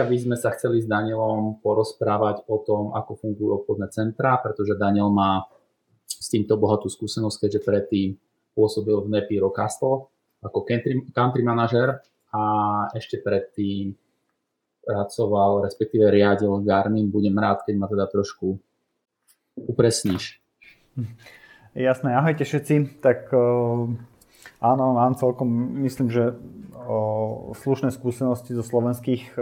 dneska by sme sa chceli s Danielom porozprávať o tom, ako fungujú obchodné centra, pretože Daniel má s týmto bohatú skúsenosť, keďže predtým pôsobil v Nepi Castle ako country, country manažer a ešte predtým pracoval, respektíve riadil Garmin. Budem rád, keď ma teda trošku upresníš. Jasné, ahojte všetci. Tak áno, mám celkom, myslím, že slušné skúsenosti zo slovenských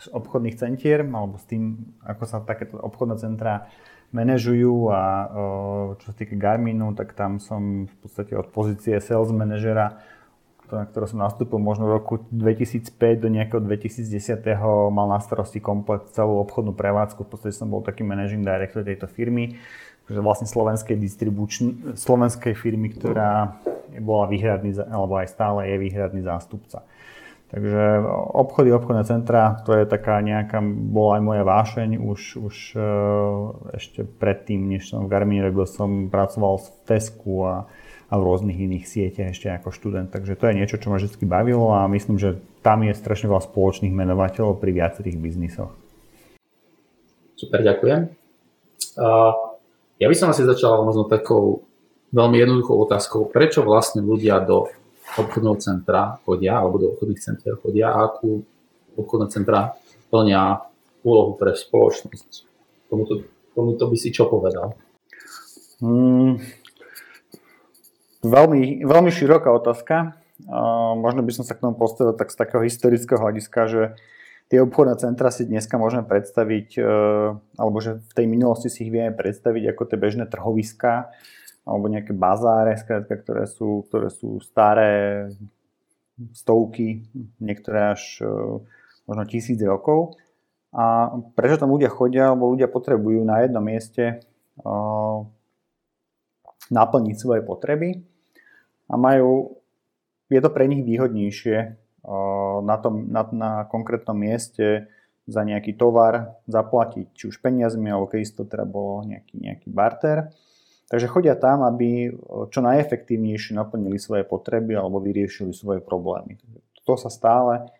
obchodných centier, alebo s tým, ako sa takéto obchodné centrá manažujú a čo sa týka Garminu, tak tam som v podstate od pozície sales manažera, na ktoré som nastúpil možno v roku 2005 do nejakého 2010. mal na starosti komplet celú obchodnú prevádzku. V podstate som bol taký managing director tejto firmy, vlastne slovenskej distribučnej, slovenskej firmy, ktorá bola výhradný, alebo aj stále je výhradný zástupca. Takže obchody, obchodné centra, to je taká nejaká, bola aj moja vášeň už, už e, ešte predtým, než som v Garmin robil, som pracoval v Tesku a, a v rôznych iných sieťach ešte ako študent. Takže to je niečo, čo ma vždy bavilo a myslím, že tam je strašne veľa spoločných menovateľov pri viacerých biznisoch. Super, ďakujem. Ja by som asi začal možno takou veľmi jednoduchou otázkou, prečo vlastne ľudia do obchodného centra chodia, alebo do obchodných centier chodia a akú obchodné centra plnia úlohu pre spoločnosť. Tomuto, tomuto by si čo povedal? Hmm, veľmi, veľmi široká otázka. Uh, možno by som sa k tomu postavil tak z takého historického hľadiska, že tie obchodné centra si dneska môžeme predstaviť, uh, alebo že v tej minulosti si ich vieme predstaviť ako tie bežné trhoviská, alebo nejaké bazáre, skrátka, ktoré sú, ktoré sú staré stovky, niektoré až e, možno tisíc rokov. A prečo tam ľudia chodia? Lebo ľudia potrebujú na jednom mieste uh, naplniť svoje potreby a majú, je to pre nich výhodnejšie na, tom, na, na konkrétnom mieste za nejaký tovar zaplatiť či už peniazmi, alebo keď to teda bolo nejaký, nejaký barter Takže chodia tam, aby čo najefektívnejšie naplnili svoje potreby alebo vyriešili svoje problémy. To sa stále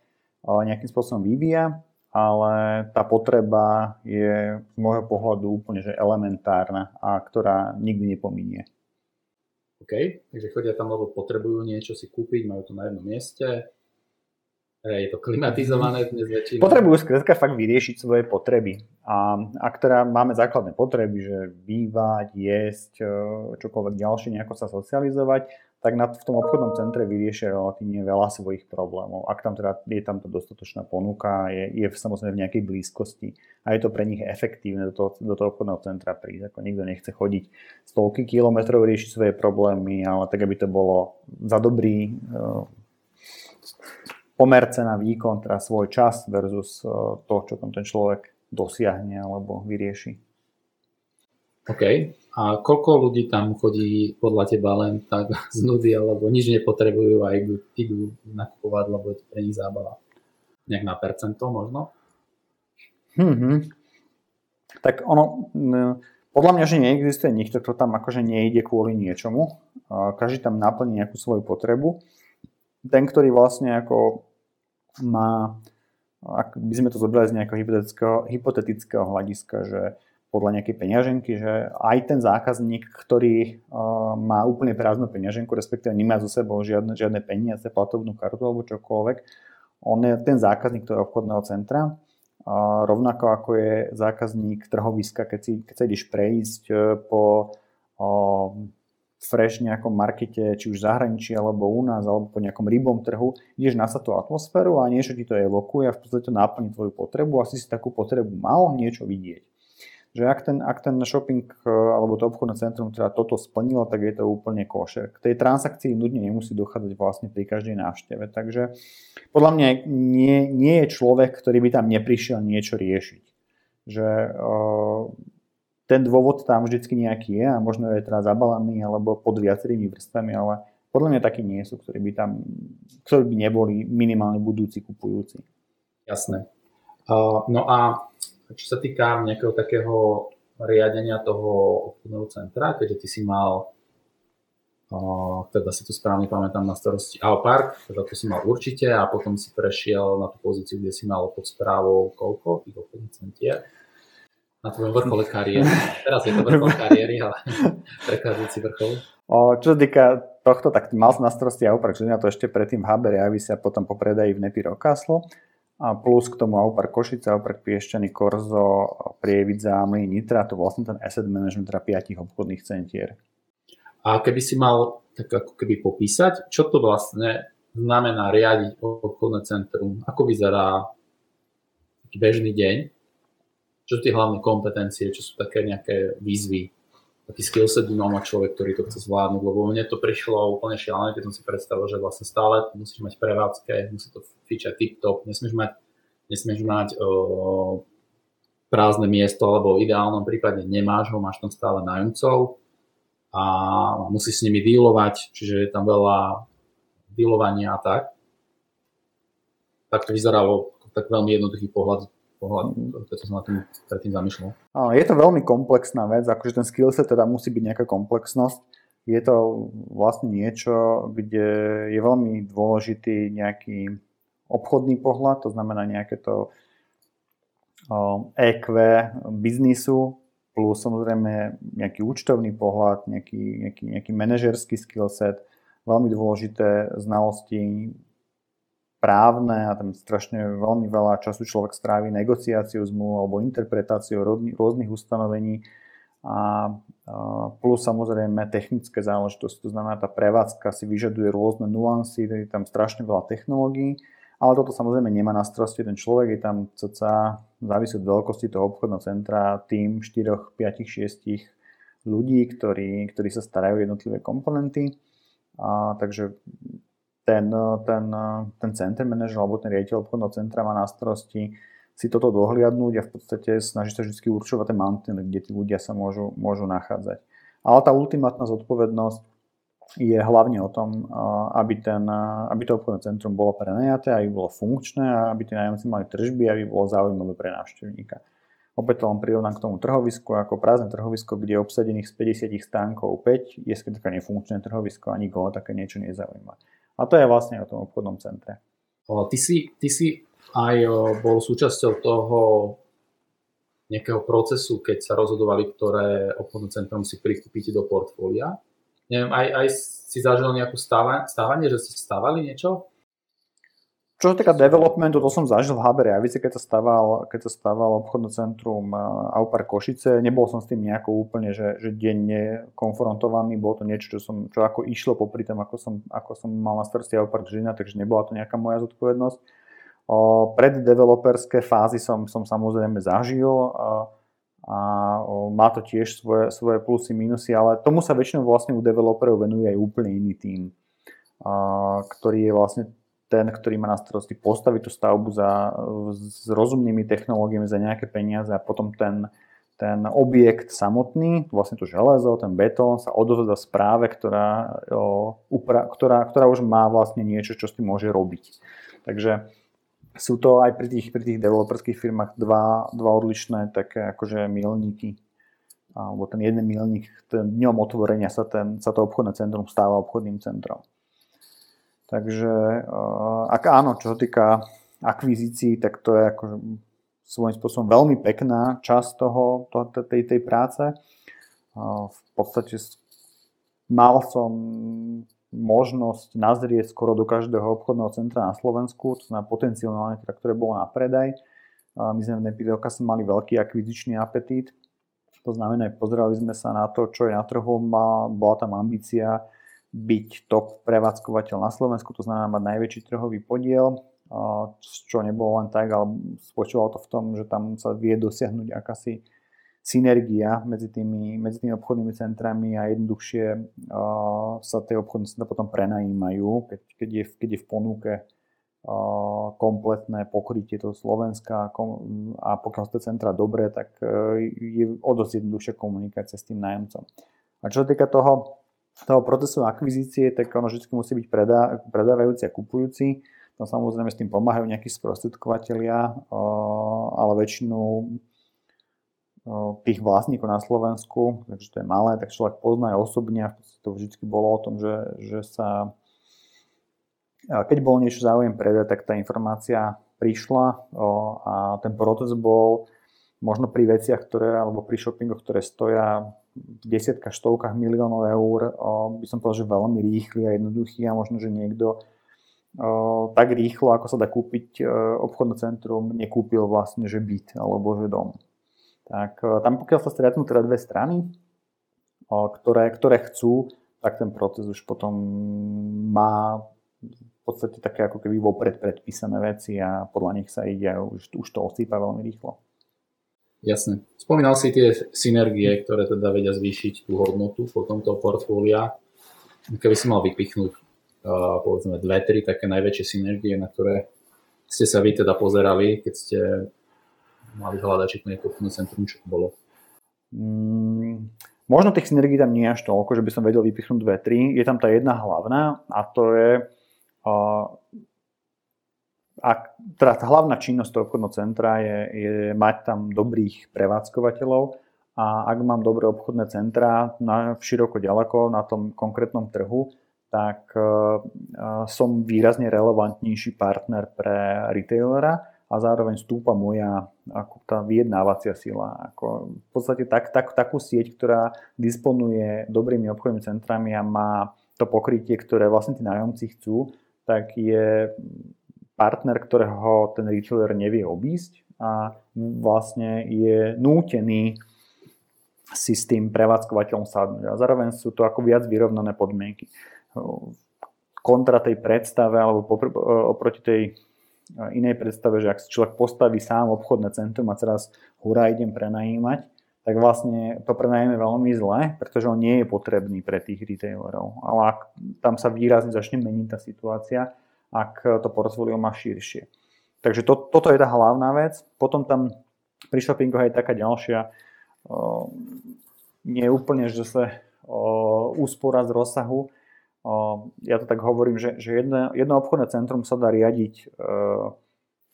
nejakým spôsobom vyvíja, ale tá potreba je z môjho pohľadu úplne že elementárna a ktorá nikdy nepominie. OK, takže chodia tam, lebo potrebujú niečo si kúpiť, majú to na jednom mieste, je to klimatizované dnes väčšinou. Potrebujú skrátka fakt vyriešiť svoje potreby. A ak teda máme základné potreby, že bývať, jesť, e, čokoľvek ďalšie, nejako sa socializovať, tak na, v tom obchodnom centre vyriešia relatívne veľa svojich problémov. Ak tam teda je tam to dostatočná ponuka, je, je samozrejme v nejakej blízkosti a je to pre nich efektívne do toho, do toho obchodného centra prísť. Ako nikto nechce chodiť stovky kilometrov riešiť svoje problémy, ale tak, aby to bolo za dobrý uh, pomerce na výkon, teda svoj čas versus eh, to, čo tam ten človek dosiahne alebo vyrieši. OK. A koľko ľudí tam chodí podľa teba len tak z nudy, alebo nič nepotrebujú a idú, idú nakupovať, lebo je to pre nich zábava? Nejak na percento možno? Hmm, Tak ono, podľa mňa, že neexistuje nikto, kto tam akože nejde kvôli niečomu. Každý tam naplní nejakú svoju potrebu. Ten, ktorý vlastne ako má, ak by sme to zobrali z nejakého hypotetického, hypotetického hľadiska, že podľa nejakej peňaženky, že aj ten zákazník, ktorý uh, má úplne prázdnu peňaženku, respektíve nemá zo sebou žiadne, žiadne peniaze, platovnú kartu alebo čokoľvek, on je ten zákazník toho obchodného centra, uh, rovnako ako je zákazník trhoviska, keď, si, keď sa ideš prejsť uh, po uh, fresh nejakom markete, či už v zahraničí, alebo u nás, alebo po nejakom rybom trhu, ideš na tú atmosféru a niečo ti to evokuje a v podstate naplní tvoju potrebu, asi si takú potrebu mal niečo vidieť. Že ak ten, ak ten shopping e, alebo to obchodné centrum teda toto splnilo, tak je to úplne košer. K tej transakcii nudne nemusí dochádzať vlastne pri každej návšteve. Takže podľa mňa nie, nie je človek, ktorý by tam neprišiel niečo riešiť. Že uh, ten dôvod tam vždycky nejaký je a možno je teda zabalaný alebo pod viacerými vrstvami, ale podľa mňa takí nie sú, ktorí by tam, ktorí by neboli minimálne budúci kupujúci. Jasné. Uh, no a čo sa týka nejakého takého riadenia toho obchodného centra, keďže ty si mal teda si to správne pamätám na starosti Alpark, teda to si mal určite a potom si prešiel na tú pozíciu, kde si mal pod správou koľko tých obchodných centier na tvojom vrchole kariéry. Teraz je to vrchol kariéry, ale prechádzajúci vrchol. O, čo sa týka tohto, tak mal som na starosti Aupark Žilina, to ešte predtým v Habere Avisi a potom po predaji v Nepi Rokáslo. A plus k tomu Aupark Košice, Aupark Piešťany, Korzo, Prievidza, Mlín, Nitra, to vlastne ten asset management teda piatich obchodných centier. A keby si mal tak ako keby popísať, čo to vlastne znamená riadiť obchodné centrum, ako vyzerá bežný deň, čo sú tie hlavné kompetencie, čo sú také nejaké výzvy, taký skillset by mal mať človek, ktorý to chce zvládnuť, lebo mne to prišlo úplne šialené, keď som si predstavil, že vlastne stále musíš mať prevádzke, musí to fičať tip-top, nesmieš mať, nesmieš mať o, prázdne miesto, alebo v ideálnom prípade nemáš ho, máš tam stále nájomcov, a musí s nimi dealovať, čiže je tam veľa dealovania a tak. Tak to vyzeralo tak veľmi jednoduchý pohľad, pohľad preto som na tým zamýšľal. Je to veľmi komplexná vec, akože ten skillset teda musí byť nejaká komplexnosť. Je to vlastne niečo, kde je veľmi dôležitý nejaký obchodný pohľad, to znamená nejaké to EQ biznisu, plus samozrejme nejaký účtovný pohľad, nejaký, nejaký, nejaký manažerský skillset, veľmi dôležité znalosti právne a tam strašne veľmi veľa času človek strávi negociáciou zmluv alebo interpretáciou rôznych ustanovení a plus samozrejme technické záležitosti, to znamená tá prevádzka si vyžaduje rôzne nuancy, je tam strašne veľa technológií ale toto samozrejme nemá na starosti ten človek, je tam cca, závisí od veľkosti toho obchodného centra, tým 4, 5, 6 ľudí, ktorí, ktorí sa starajú jednotlivé komponenty. A, takže ten, ten, ten center manažer alebo ten riaditeľ obchodného centra má na starosti si toto dohliadnúť a v podstate snaží sa vždy určovať tie mantiny, kde tí ľudia sa môžu, môžu nachádzať. Ale tá ultimátna zodpovednosť je hlavne o tom, aby, ten, aby to obchodné centrum bolo prenajaté, aby bolo funkčné a aby tie nájomci mali tržby, aby bolo zaujímavé pre návštevníka. Opäť to len prirovnám k tomu trhovisku, ako prázdne trhovisko, kde je obsadených z 50 stánkov 5, je skrátka nefunkčné trhovisko a nikoho také niečo nezaujíma. A to je vlastne o tom obchodnom centre. Ty si, ty si aj bol súčasťou toho nejakého procesu, keď sa rozhodovali, ktoré obchodné centrum si pristúpite do portfólia neviem, aj, aj si zažil nejakú stávanie, že ste stávali niečo? Čo sa týka developmentu, to som zažil v Habere Avice, keď sa stával, keď sa stával obchodné centrum eh, Aupar Košice. Nebol som s tým nejako úplne, že, že denne konfrontovaný, bolo to niečo, čo, som, čo ako išlo popri tom, ako som, ako som mal na starosti Aupar Žina, takže nebola to nejaká moja zodpovednosť. O, pred developerské fázy som, som samozrejme zažil. O, a má to tiež svoje, svoje plusy, minusy, ale tomu sa väčšinou vlastne u developerov venuje aj úplne iný tým, ktorý je vlastne ten, ktorý má na starosti postaviť tú stavbu za, s rozumnými technológiami za nejaké peniaze a potom ten, ten objekt samotný, vlastne to železo, ten betón sa odovzdá správe, ktorá, ktorá, ktorá už má vlastne niečo, čo s tým môže robiť. Takže sú to aj pri tých, pri tých developerských firmách dva, dva odlišné také akože milníky. Alebo ten jeden milník, ten dňom otvorenia sa, ten, sa to obchodné centrum stáva obchodným centrom. Takže ak áno, čo sa týka akvizícií, tak to je akože svojím spôsobom veľmi pekná časť toho, to, tej, tej práce. V podstate mal som možnosť nazrieť skoro do každého obchodného centra na Slovensku, to znamená potenciálne, teda, ktoré bolo na predaj. My sme v Nepidovka mali veľký akvizičný apetít, to znamená, pozerali sme sa na to, čo je na trhu, bola tam ambícia byť top prevádzkovateľ na Slovensku, to znamená mať najväčší trhový podiel, čo nebolo len tak, ale spočívalo to v tom, že tam sa vie dosiahnuť akási synergia medzi tými, medzi tými obchodnými centrami a jednoduchšie sa tie obchodné centra potom prenajímajú, keď, keď, je, keď je v ponuke kompletné pokrytie toho Slovenska a pokiaľ sú tie centra dobré, tak uh, je o dosť jednoduchšia komunikácia s tým nájomcom. A čo sa týka toho, toho procesu akvizície, tak ono vždy musí byť predá, predávajúci a kupujúci. No samozrejme s tým pomáhajú nejakí sprostredkovateľia, ale väčšinou tých vlastníkov na Slovensku, takže to je malé, tak človek pozná aj osobne a to vždy bolo o tom, že, že sa keď bol niečo záujem predať, tak tá informácia prišla a ten proces bol možno pri veciach, ktoré, alebo pri shoppingoch, ktoré stoja desiatkách, stovkách miliónov eur, by som povedal, že veľmi rýchly a jednoduchý a možno, že niekto tak rýchlo, ako sa dá kúpiť obchodné centrum, nekúpil vlastne, že byt alebo že dom. Tak tam pokiaľ sa stretnú teda dve strany, ktoré, ktoré chcú, tak ten proces už potom má v podstate také ako keby vopred predpísané veci a podľa nich sa ide a už, už to osýpa veľmi rýchlo. Jasne. Spomínal si tie synergie, ktoré teda vedia zvýšiť tú hodnotu po tomto portfólia. Keby si mal vypichnúť uh, povedzme dve, tri také najväčšie synergie, na ktoré ste sa vy teda pozerali, keď ste mali hľadať, či to je centrum, čo bolo? Mm, možno tých synergií tam nie až toľko, že by som vedel vypichnúť dve, tri. Je tam tá jedna hlavná a to je a teda hlavná činnosť toho obchodného centra je, je mať tam dobrých prevádzkovateľov a ak mám dobré obchodné centra na, široko ďaleko na tom konkrétnom trhu, tak uh, som výrazne relevantnejší partner pre retailera a zároveň stúpa moja ako tá vyjednávacia sila. Ako v podstate tak, tak, takú sieť, ktorá disponuje dobrými obchodnými centrami a má to pokrytie, ktoré vlastne tí nájomci chcú, tak je partner, ktorého ten retailer nevie obísť a vlastne je nútený si s tým prevádzkovateľom sadnúť. A zároveň sú to ako viac vyrovnané podmienky. Kontra tej predstave alebo oproti tej inej predstave, že ak si človek postaví sám obchodné centrum a teraz hurá idem prenajímať, tak vlastne to prenajme veľmi zle, pretože on nie je potrebný pre tých retailerov. Ale ak tam sa výrazne začne meniť tá situácia, ak to portfólio má širšie. Takže to, toto je tá hlavná vec. Potom tam pri shoppingoch je taká ďalšia, o, nie je úplne, že sa úspora z rozsahu. O, ja to tak hovorím, že, že jedno, jedno obchodné centrum sa dá riadiť e,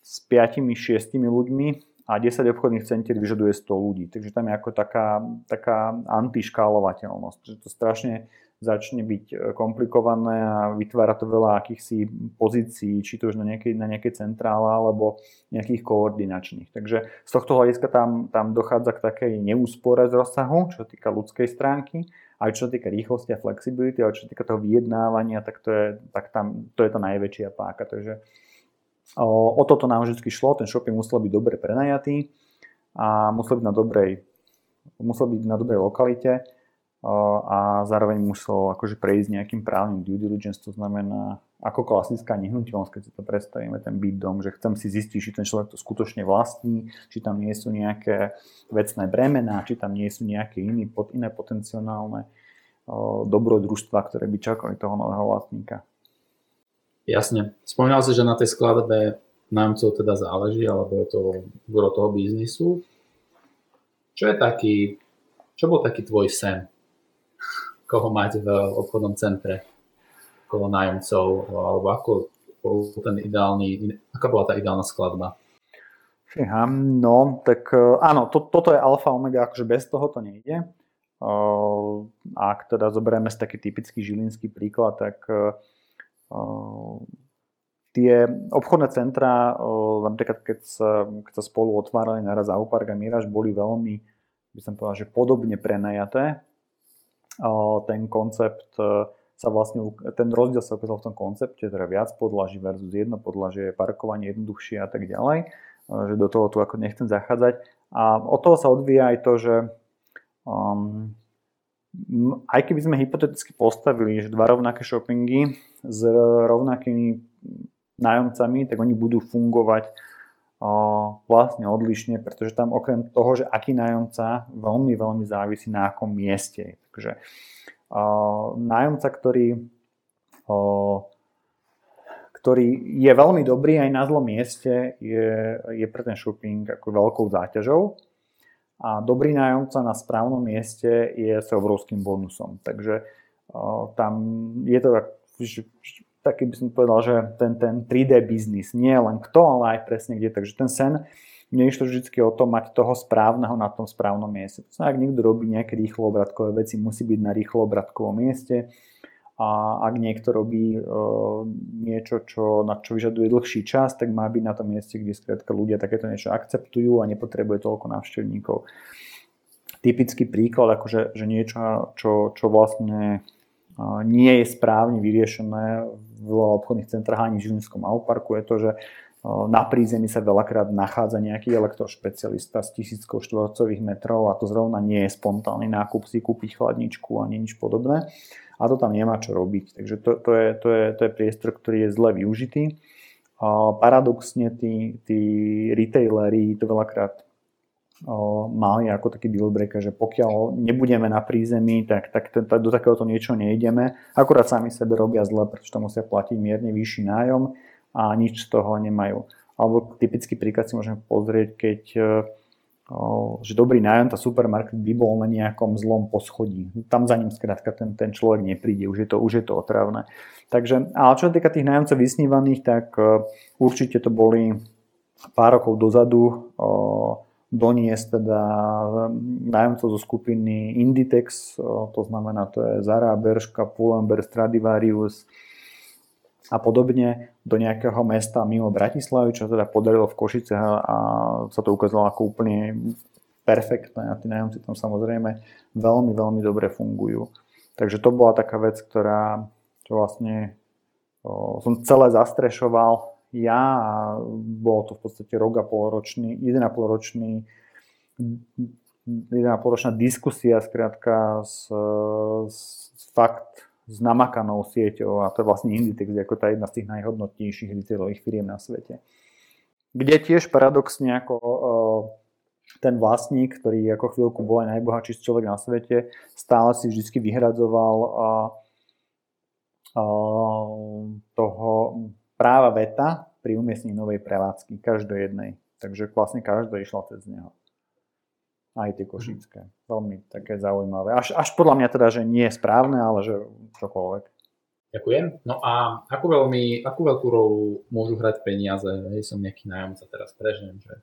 s 5-6 ľuďmi a 10 obchodných centier vyžaduje 100 ľudí. Takže tam je ako taká, taká antiškálovateľnosť. Že to strašne začne byť e, komplikované a vytvára to veľa akýchsi pozícií, či to už na nejakej, na nejakej centrále alebo nejakých koordinačných. Takže z tohto hľadiska tam, tam dochádza k takej neúspore z rozsahu, čo týka ľudskej stránky, aj čo sa týka rýchlosti a flexibility, ale čo sa týka toho vyjednávania, tak to je, tak tam, to je tá najväčšia páka. Takže o, o toto nám vždy šlo, ten shopping musel byť dobre prenajatý a musel byť na dobrej, musel byť na dobrej lokalite a zároveň musel akože prejsť nejakým právnym due diligence, to znamená ako klasická nehnuteľnosť, keď si to predstavíme, ten byt dom, že chcem si zistiť, či ten človek to skutočne vlastní, či tam nie sú nejaké vecné bremená, či tam nie sú nejaké iné, iné potenciálne dobrodružstva, ktoré by čakali toho nového vlastníka. Jasne. Spomínal si, že na tej skladbe nájomcov teda záleží, alebo je to gro toho biznisu. Čo je taký, čo bol taký tvoj sen? Koho mať v obchodnom centre, koho nájomcov, alebo ako bol ten ideálny, aká bola tá ideálna skladba? Fíha, no, tak e, áno, to, toto je alfa omega, akože bez toho to nejde. Uh, ak teda zoberieme si taký typický žilinský príklad, tak uh, tie obchodné centra, napríklad keď sa, keď sa spolu otvárali naraz Aupark a Miraž, boli veľmi, by som povedal, že podobne prenajaté ten koncept e, sa vlastne, ten rozdiel sa ukázal v tom koncepte, teda viac podlaží versus jedno podlažie, parkovanie jednoduchšie a tak ďalej, e, že do toho tu ako nechcem zachádzať. A od toho sa odvíja aj to, že um, aj keby sme hypoteticky postavili, že dva rovnaké shoppingy s rovnakými nájomcami, tak oni budú fungovať vlastne odlišne, pretože tam okrem toho, že aký nájomca, veľmi, veľmi závisí na akom mieste. Takže nájomca, ktorý, ktorý je veľmi dobrý aj na zlom mieste, je, je pre ten shopping ako veľkou záťažou a dobrý nájomca na správnom mieste je s obrovským bonusom. Takže tam je to taký by som povedal, že ten, ten 3D biznis, nie len kto, ale aj presne kde. Takže ten sen Mne to vždy o to mať toho správneho na tom správnom mieste. To ak niekto robí nejaké rýchloobratkové veci, musí byť na rýchloobratkovom mieste. A ak niekto robí uh, niečo, čo, na čo vyžaduje dlhší čas, tak má byť na tom mieste, kde skrátka ľudia takéto niečo akceptujú a nepotrebuje toľko návštevníkov. Typický príklad, akože, že niečo, čo, čo vlastne nie je správne vyriešené v obchodných centrách ani v Žilinskom parku, je to, že na prízemí sa veľakrát nachádza nejaký elektrošpecialista s tisíckou štvorcových metrov a to zrovna nie je spontánny nákup si kúpiť chladničku ani nič podobné a to tam nemá čo robiť. Takže to, to, je, to, je, to je priestor, ktorý je zle využitý. Paradoxne tí, tí retaileri to veľakrát mali ako taký deal breaker, že pokiaľ nebudeme na prízemí, tak, tak, tak do takéhoto niečo nejdeme. Akurát sami sebe robia zle, pretože to musia platiť mierne vyšší nájom a nič z toho nemajú. Alebo typický príklad si môžeme pozrieť, keď e, že dobrý nájomca supermarket by bol na nejakom zlom poschodí. Tam za ním skrátka ten, ten človek nepríde, už je, to, už je to otravné. Takže, ale čo sa týka tých nájomcov vysnívaných, tak e, určite to boli pár rokov dozadu doniesť teda nájomcov zo skupiny Inditex, to znamená to je Zara, Berška, Pull&Bear, Stradivarius, a podobne do nejakého mesta mimo Bratislavy, čo teda podarilo v Košice a sa to ukázalo ako úplne perfektné a tí nájomci tam samozrejme veľmi, veľmi dobre fungujú. Takže to bola taká vec, ktorá čo vlastne o, som celé zastrešoval ja a bolo to v podstate rok a pol ročný, 1,5 ročný 1,5 ročná diskusia skrátka s, s fakt s namakanou sieťou a to je vlastne Inditex ako tá jedna z tých najhodnotnejších retailových firiem na svete. Kde tiež paradoxne ako ten vlastník, ktorý ako chvíľku bol aj najbohatší človek na svete, stále si vždy vyhradzoval toho práva veta pri umiestnení novej prevádzky, každej jednej. Takže vlastne každá išla cez neho aj tie košické. Veľmi také zaujímavé. Až, až podľa mňa teda, že nie je správne, ale že čokoľvek. Ďakujem. No a akú, veľmi, akú veľkú rolu môžu hrať peniaze? Hej, som nejaký nájomca teraz prežnem, že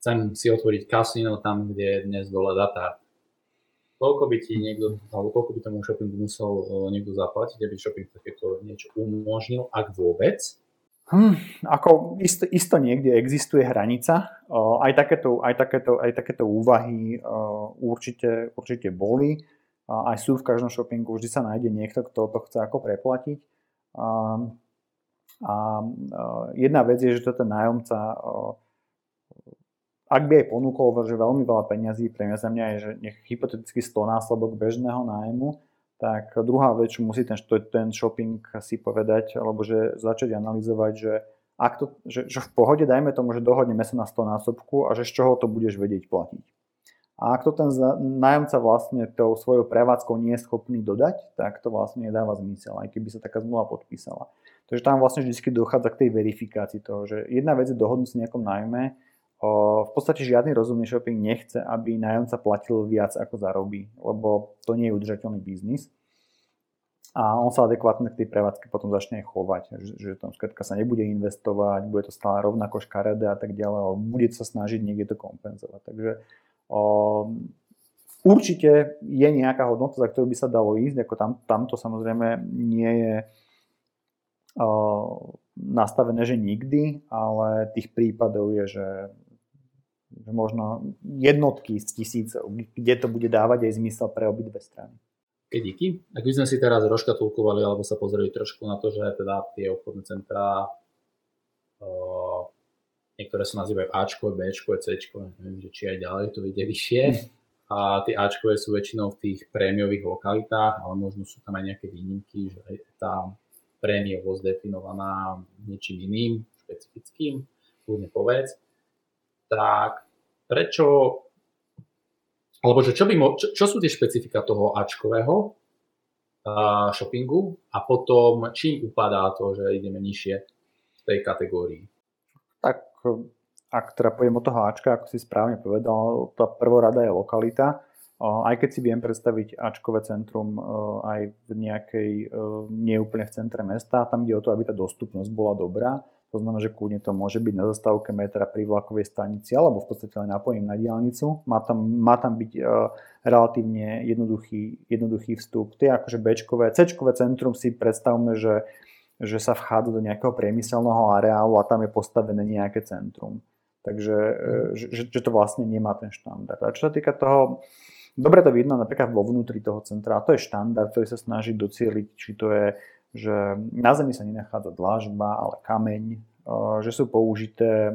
chcem si otvoriť kasino tam, kde je dnes dole data. Koľko by ti niekto, alebo koľko by tomu shoppingu musel eh, niekto zaplatiť, aby shopping takéto niečo umožnil, ak vôbec? Hm, ako isto, isto niekde existuje hranica. Aj takéto, aj takéto, aj takéto úvahy určite, určite boli. Aj sú v každom shoppingu, vždy sa nájde niekto, kto to chce ako preplatiť. A, a jedna vec je, že to ten nájomca ak by aj ponúkol že veľmi veľa peňazí, pre mňa za mňa je, že nech hypoteticky 100 násobok bežného nájmu, tak druhá vec, čo musí ten, ten shopping si povedať, alebo že začať analyzovať, že, ak to, že, že v pohode dajme tomu, že dohodneme sa na 100 násobku a že z čoho to budeš vedieť platiť. A ak to ten nájomca vlastne tou svojou prevádzkou nie je schopný dodať, tak to vlastne nedáva zmysel, aj keby sa taká zmluva podpísala. Takže tam vlastne vždy dochádza k tej verifikácii toho, že jedna vec je dohodnúť sa nejakom nájme, v podstate žiadny rozumný shopping nechce, aby nájomca platil viac ako zarobí, lebo to nie je udržateľný biznis. A on sa adekvátne k tej prevádzke potom začne chovať, že, že tam skrátka sa nebude investovať, bude to stále rovnako škaredé a tak ďalej, ale bude sa snažiť niekde to kompenzovať. Takže o, určite je nejaká hodnota, za ktorú by sa dalo ísť, ako tam, tamto samozrejme nie je o, nastavené, že nikdy, ale tých prípadov je, že možno jednotky z tisícov, kde to bude dávať aj zmysel pre obidve strany. Keď díky. Ak by sme si teraz roškatulkovali alebo sa pozreli trošku na to, že teda tie obchodné centrá uh, niektoré sa nazývajú Ačko, Bčko, Cčko, neviem, že či aj ďalej to ide vyššie. A tie Ačkové sú väčšinou v tých prémiových lokalitách, ale možno sú tam aj nejaké výnimky, že je tá prémiovosť definovaná niečím iným, špecifickým, kľudne povedz tak prečo, alebo že čo, by mo, čo, čo sú tie špecifika toho Ačkového uh, shoppingu a potom čím upadá to, že ideme nižšie v tej kategórii? Tak ak teda pojem od toho Ačka, ako si správne povedal, tá prvorada je lokalita. Aj keď si viem predstaviť Ačkové centrum aj v nejakej, neúplne v centre mesta, tam ide o to, aby tá dostupnosť bola dobrá, To znamená, že kľudne to môže byť na zastávke metra pri vlakovej stanici alebo v podstate len napojením na diálnicu. Má tam, má tam byť uh, relatívne jednoduchý, jednoduchý vstup. Tie akože Bčkové, Cčkové centrum si predstavme, že, že sa vchádza do nejakého priemyselného areálu a tam je postavené nejaké centrum. Takže uh, že, že to vlastne nemá ten štandard. A čo sa týka toho, dobre to vidno napríklad vo vnútri toho centra, to je štandard, ktorý sa snaží docieliť, či to je že na Zemi sa nenachádza dlážba, ale kameň, že sú použité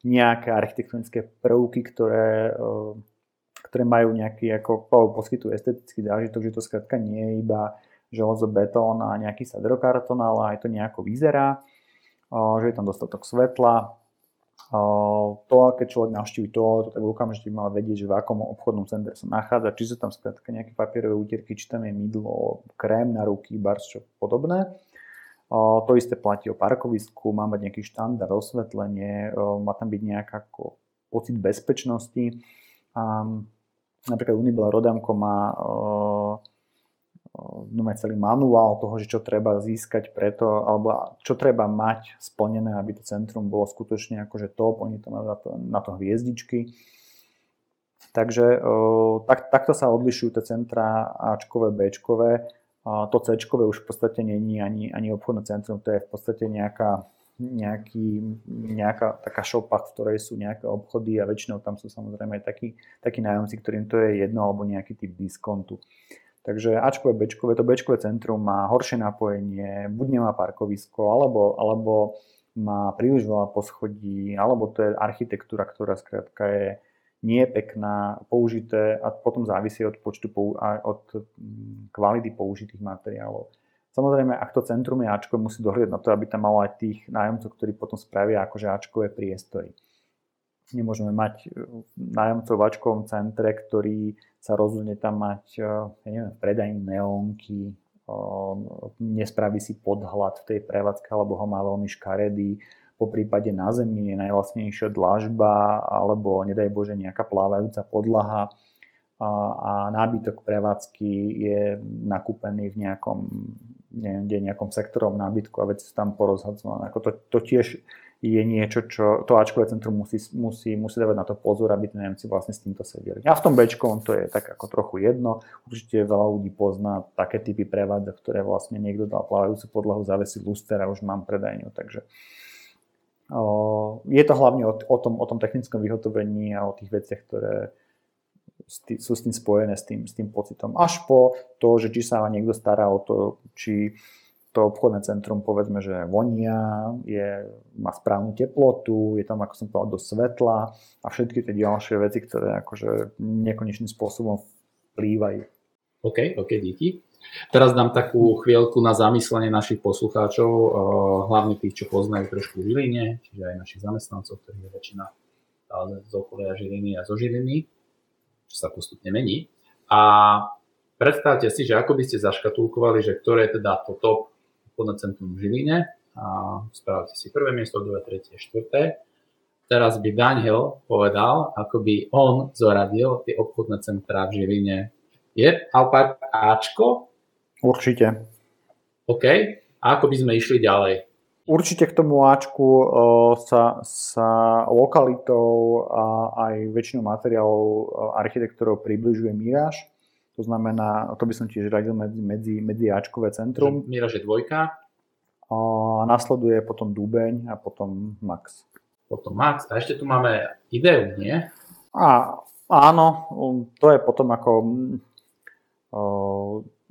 nejaké architektonické prvky, ktoré, ktoré majú nejaký, ako poskytujú estetický zážitok, že to skrátka nie je iba železo, betón a nejaký sadrokartón, ale aj to nejako vyzerá, že je tam dostatok svetla, to, keď človek navštíví to, tak okamžite mal vedieť, že v akom obchodnom centre sa nachádza, či sú tam skrátka nejaké papierové úterky, či tam je mydlo, krém na ruky, bars, čo podobné. To isté platí o parkovisku, má mať nejaký štandard, osvetlenie, má tam byť nejaký pocit bezpečnosti. Napríklad Unibel Rodamko má no celý manuál toho, že čo treba získať preto, alebo čo treba mať splnené, aby to centrum bolo skutočne akože top, oni to majú na to, na to hviezdičky. Takže tak, takto sa odlišujú tie centra Ačkové, Bčkové. To Cčkové už v podstate není ani, ani obchodné centrum, to je v podstate nejaká, nejaký, nejaká taká šopa, v ktorej sú nejaké obchody a väčšinou tam sú samozrejme aj takí, takí nájomci, ktorým to je jedno alebo nejaký typ diskontu. Takže Ačkové, Bčkové, to Bčkové centrum má horšie napojenie, buď nemá parkovisko, alebo, alebo má príliš veľa poschodí, alebo to je architektúra, ktorá skrátka je nie je pekná, použité a potom závisí od počtu a od mm, kvality použitých materiálov. Samozrejme, ak to centrum je Ačko, musí dohľadať na to, aby tam malo aj tých nájomcov, ktorí potom spravia akože Ačkové priestory. Nemôžeme mať e, nájomcov v Ačkovom centre, ktorý sa rozhodne tam mať, e, ja neviem, predajní neónky, e, nespraví si podhľad v tej prevádzke, alebo ho má veľmi škaredý, po prípade na zemi je najvlastnejšia dlažba, alebo nedaj Bože nejaká plávajúca podlaha a, a nábytok prevádzky je nakúpený v nejakom, neviem, nejakom sektorom nábytku a veci sú tam porozhadzované. Ako to, to tiež je niečo, čo to Ačkové centrum musí, musí, musí dávať na to pozor, aby tí Nemci vlastne s týmto sedeli. A v tom Bčkovom to je tak ako trochu jedno. Určite veľa ľudí pozná také typy prevádza, ktoré vlastne niekto dal plávajúcu podlahu, zavesí luster a už mám predajňu. Takže o, je to hlavne o, o, tom, o tom technickom vyhotovení a o tých veciach, ktoré sú s tým spojené, s tým, s tým pocitom. Až po to, že či sa niekto stará o to, či to obchodné centrum povedzme, že vonia, je, má správnu teplotu, je tam, ako som povedal, do svetla a všetky tie ďalšie veci, ktoré akože nekonečným spôsobom vplývajú. OK, OK, díky. Teraz dám takú chvíľku na zamyslenie našich poslucháčov, eh, hlavne tých, čo poznajú trošku Žiline, čiže aj našich zamestnancov, ktorých je väčšina z okolia Žiliny a zo Žiliny, čo sa postupne mení. A predstavte si, že ako by ste zaškatulkovali, že ktoré je teda to top obchodné centrum v Žiline a spravte si prvé miesto, druhé, tretie, štvrté. Teraz by Daniel povedal, ako by on zoradil tie obchodné centrá v Žiline. Je Alpark Ačko? Určite. OK. A ako by sme išli ďalej? Určite k tomu Ačku uh, sa, sa lokalitou a aj väčšinou materiálov uh, architektúrov približuje Miráž. To znamená, to by som tiež radil medzi, medzi, medzi Ačkové centrum. Miraž je dvojka. A nasleduje potom Dubeň a potom Max. Potom Max. A ešte tu máme ideu, nie? A, áno, to je potom ako